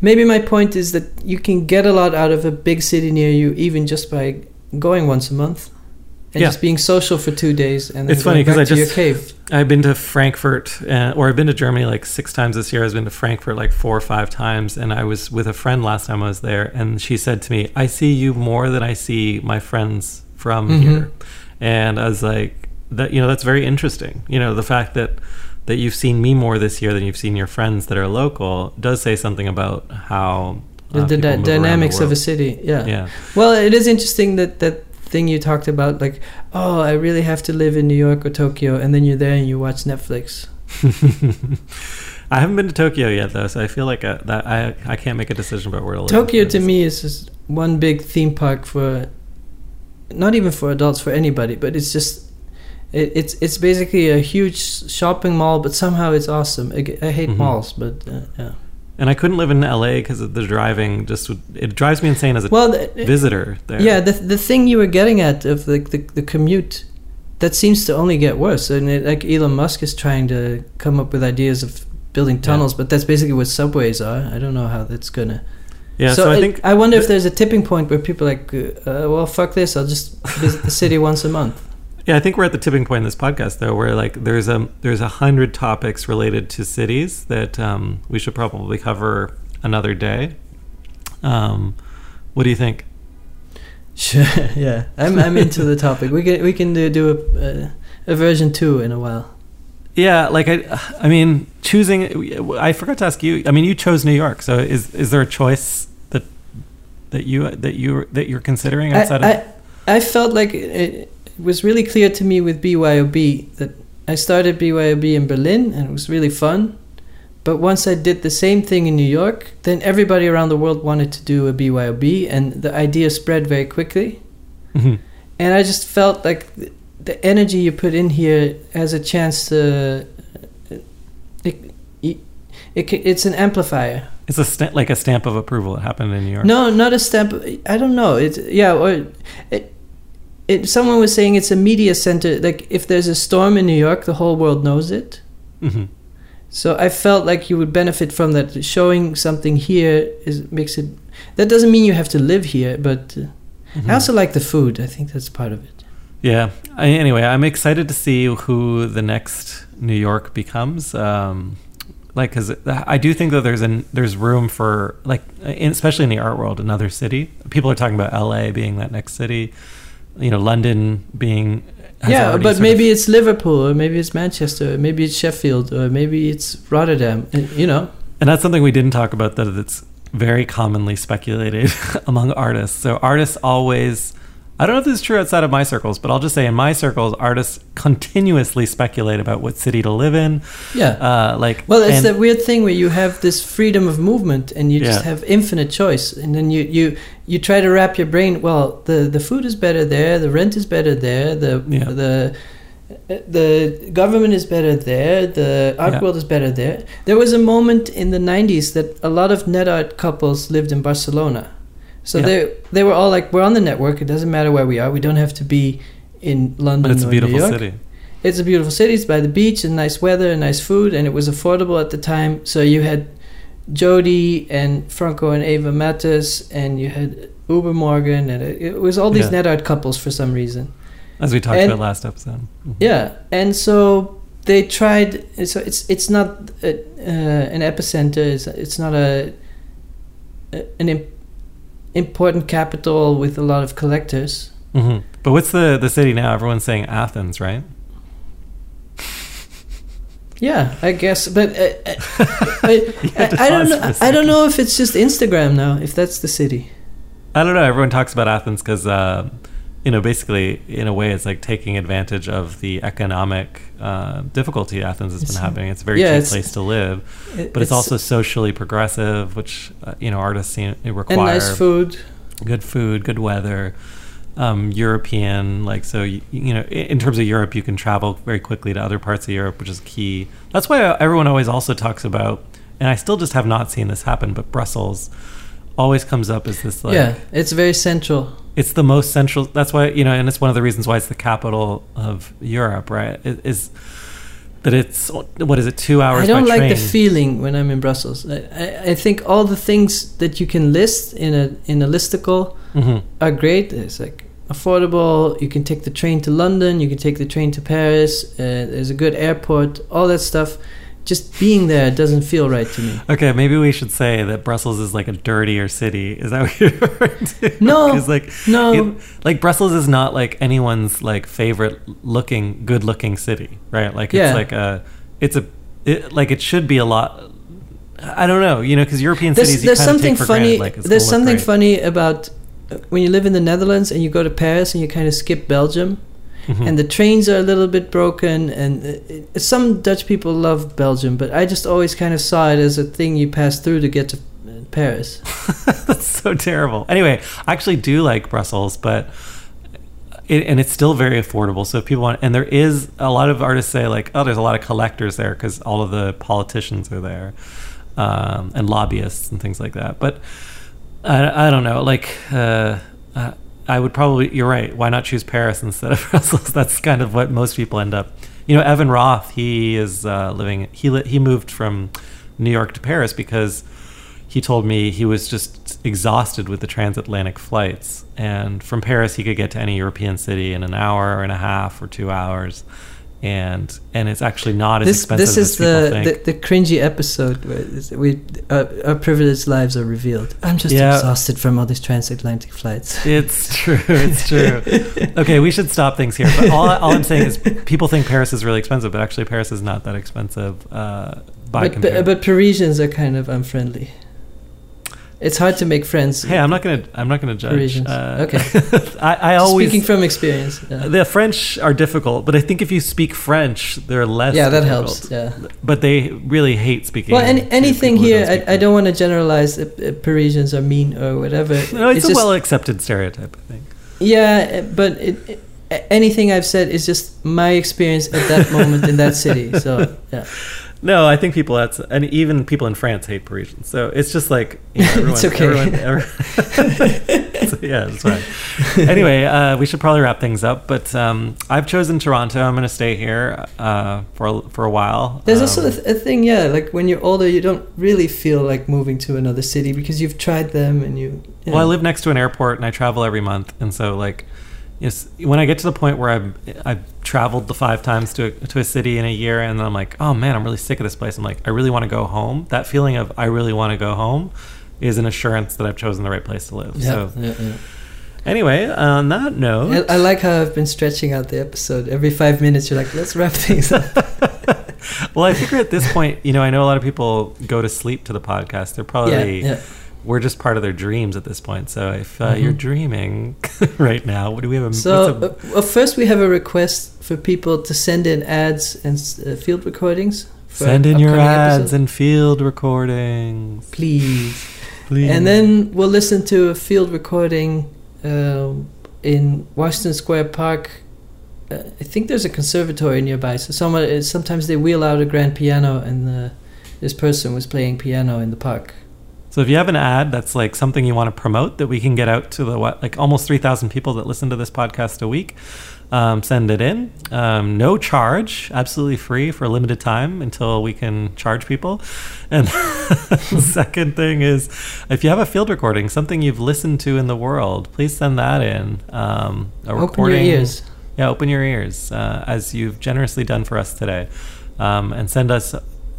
maybe my point is that you can get a lot out of a big city near you, even just by going once a month and Yeah. just being social for two days and then It's funny going 'cause back I to just- your cave. I've been to Frankfurt, uh, or I've been to Germany like six times this year. I've been to Frankfurt like four or five times, and I was with a friend last time I was there, and she said to me, "I see you more than I see my friends from Mhm. here," and I was like, "That you know, that's very interesting. You know, the fact that." That you've seen me more this year than you've seen your friends that are local does say something about how The, uh, the people dy- move around the dynamics of a city, yeah. Yeah, Well, it is interesting that that thing you talked about, like, oh, I really have to live in New York or Tokyo, and then you're there and you watch Netflix. <laughs> I haven't been to Tokyo yet though, so I feel like uh that I I can't make a decision about where to live. Tokyo to me is just one big theme park for, not even for adults, for anybody, but it's just, it, it's it's basically a huge shopping mall, but somehow it's awesome. I hate Mhm. malls, but uh, yeah. And I couldn't live in LA because of the driving. Just would, it drives me insane as a Well, the, visitor there. yeah, the the thing you were getting at of the the, the commute, that seems to only get worse. And it, like Elon Musk is trying to come up with ideas of building tunnels, but that's basically what subways are. I don't know how that's gonna. yeah. So, I it- think I wonder if there's a tipping point where people are like, uh, well, fuck this. I'll just visit the city <laughs> once a month. Yeah, I think we're at the tipping point in this podcast though, where like there's a there's a hundred topics related to cities that um, we should probably cover another day. Um, what do you think? Sure. <laughs> Yeah, I'm I'm into the topic. We can we can do, do a uh, a version two in a while. Yeah, like I, I mean, choosing. I forgot to ask you. I mean, you chose New York, so is is there a choice that that you that you that you're considering outside I, of? I, I felt like it was really clear to me with BYOB that I started BYOB in Berlin and it was really fun. But once I did the same thing in New York, then everybody around the world wanted to do a BYOB and the idea spread very quickly. Mhm. And I just felt like the energy you put in here has a chance to. It, it, it, it's an amplifier. It's a sta- like a stamp of approval. It happened in New York. No, not a stamp. I don't know. It's yeah. Or it, it. Someone was saying it's a media center. Like if there's a storm in New York, the whole world knows it. hmm So I felt like you would benefit from that. Showing something here is makes it. That doesn't mean you have to live here, but uh, Mm-hmm. I also like the food. I think that's part of it. Yeah. I, anyway, I'm excited to see who the next New York becomes. Um, like, because I do think that there's an there's room for like, in, especially in the art world, another city. People are talking about L.A. being that next city. You know, London being. yeah, but maybe it's Liverpool, or maybe it's Manchester, or maybe it's Sheffield, or maybe it's Rotterdam. uh, You know. And that's something we didn't talk about that it's very commonly speculated <laughs> among artists. So artists always I don't know if this is true outside of my circles, but I'll just say in my circles, artists continuously speculate about what city to live in. Yeah. Uh, like, Well, it's and- that weird thing where you have this freedom of movement and you just Yeah. have infinite choice, and then you you you try to wrap your brain. Well, the the food is better there, the rent is better there, the Yeah. the the government is better there, the art Yeah. world is better there. There was a moment in the '90s that a lot of net art couples lived in Barcelona, so Yeah. they they were all like, "We're on the network. It doesn't matter where we are. We don't have to be in London but it's a beautiful York." city. It's a beautiful city. It's by the beach and nice weather and nice food, and it was affordable at the time. So you had JODI and Franco and Eva Mattes, and you had UBERMORGEN, and it, it was all these Yeah. net art couples for some reason. As we talked And- about last episode. Mhm. Yeah, and so they tried. So it's it's not a, uh, an epicenter. It's it's not a, a an important capital with a lot of collectors. Mhm. But what's the the city now? Everyone's saying Athens, right? <laughs> Yeah, I guess, but uh, uh, I, <laughs> You had to I, I don't know. I don't know if it's just Instagram now. If that's the city. I don't know. Everyone talks about Athens because, uh, you know, basically, in a way, it's like taking advantage of the economic uh, difficulty Athens has It's- been having. It's a very yeah, cheap place to live, It- but it's, also socially progressive, which uh, you know artists seem they require and nice food. good food, good weather. Um, European, like so, you, you know, in terms of Europe, you can travel very quickly to other parts of Europe, which is key. That's why uh, everyone always also talks about, and I still just have not seen this happen, but Brussels always comes up as this like yeah, it's very central. it's the most central that's why you know and it's one of the reasons why it's the capital of europe right it is that it's what is it two hours I don't like train the feeling when I'm in Brussels. I, I, I think all the things that you can list in a in a listicle Mhm. are great. It's like affordable. You can take the train to London. You can take the train to Paris. Uh, there's a good airport. All that stuff. Just being there doesn't feel right to me. okay maybe we should say that brussels is like a dirtier city is that what you're referring to No, like No, it- like brussels is not like anyone's like favorite looking good looking city right like Yeah. it's like a it's a it, like it should be a lot i don't know you know because european there's, cities there's something funny. granted, like, there's something funny about uh, when you live in the Netherlands and you go to Paris and you kind of skip Belgium. Mhm. and the trains are a little bit broken and it, some dutch people love belgium but i just always kind of saw it as a thing you pass through to get to uh, paris <laughs> That's so terrible. Anyway, I actually do like Brussels, but it, and it's still very affordable. So if people want, and there is a lot of artists say like, oh, there's a lot of collectors there because all of the politicians are there, um, and lobbyists and things like that. But I, I don't know. Like, uh, uh, I would probably. You're right. Why not choose Paris instead of <laughs> Brussels? That's kind of what most people end up. You know, Evan Roth. He is uh, living. He li- he moved from New York to Paris because he told me he was just exhausted with the transatlantic flights and from paris he could get to any european city in an hour and a half or two hours and and it's actually not as this expensive this is as people the, think. the the cringy episode where we uh, our privileged lives are revealed. I'm just Yeah. exhausted from all these transatlantic flights. It's true it's true. <laughs> Okay we should stop things here but all, all i'm saying is people think paris is really expensive but actually paris is not that expensive uh, by but, but but parisians are kind of unfriendly it's hard to make friends hey i'm not gonna i'm not gonna judge uh, Okay. <laughs> I, I always speaking from experience yeah, The French are difficult, but I think if you speak French, they're less. Yeah, that difficult. helps yeah But they really hate speaking. Well, any, anything here, I, I don't want to generalize uh, Parisians are mean or whatever. <laughs> No, it's, a just, well accepted stereotype. I think. Yeah, but it, it, anything I've said is just my experience at that moment in that city. So, yeah. <laughs> No, I think people that's and even people in France hate Parisians. So it's just like you know, <laughs> everyone. It's okay. Everyone, every- <laughs> So, yeah, it's fine. <laughs> Anyway, uh, we should probably wrap things up. But um, I've chosen Toronto. I'm going to stay here uh, for a- for a while. There's Um, also a, th- a thing, yeah, like when you're older, you don't really feel like moving to another city because you've tried them and you. Well, I live next to an airport and I travel every month, and so like, yes, when I get to the point where I've I've traveled the five times to a, to a city in a year, and I'm like, oh man, I'm really sick of this place. I'm like, I really want to go home. That feeling of I really want to go home is an assurance that I've chosen the right place to live. Yeah, So yeah, yeah. anyway, on that note, I, I like how I've been stretching out the episode. Every five minutes, you're like, let's wrap things up. <laughs> well, I figure at this point, you know, I know a lot of people go to sleep to the podcast. They're yeah, probably yeah. We're just part of their dreams at this point. So if uh, Mhm. you're dreaming <laughs> right now, what do we have? A, So, a- uh, well, first we have a request for people to send in ads and uh, field recordings. send in your ads and field recordings, please. please. And then we'll listen to a field recording um, in Washington Square Park. Uh, I think there's a conservatory nearby. So someone, uh, sometimes they wheel out a grand piano, and this person was playing piano in the park. So if you have an ad that's like something you want to promote that we can get out to the what, like almost 3,000 people that listen to this podcast a week, um, send it in. Um, no charge, absolutely free for a limited time until we can charge people. And <laughs> the second thing is if you have a field recording, something you've listened to in the world, please send that in. Um, a Open your recording- ears. Yeah, open your ears uh, as you've generously done for us today. Um, and send us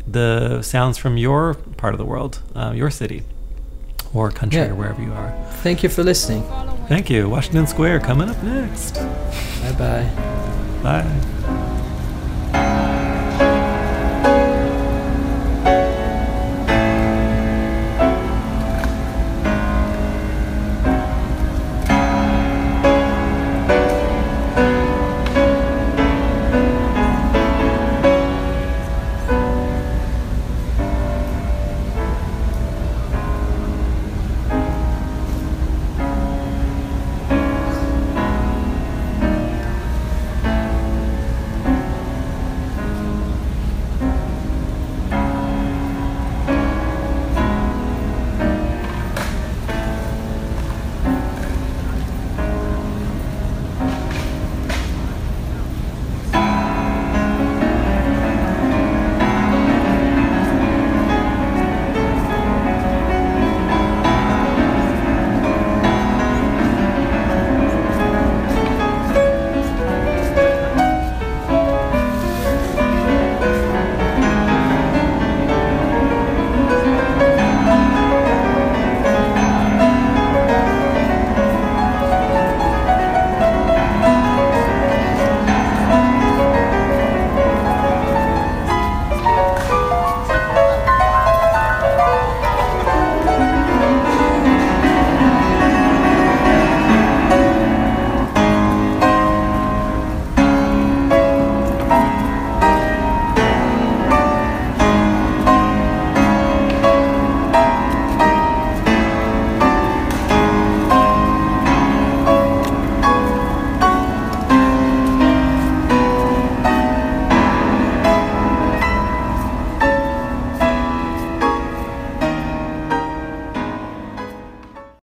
the sounds from your part of the world, uh, your city or country Yeah. or wherever you are. Thank you for listening. Thank you. Washington Square coming up next. Bye bye. Bye.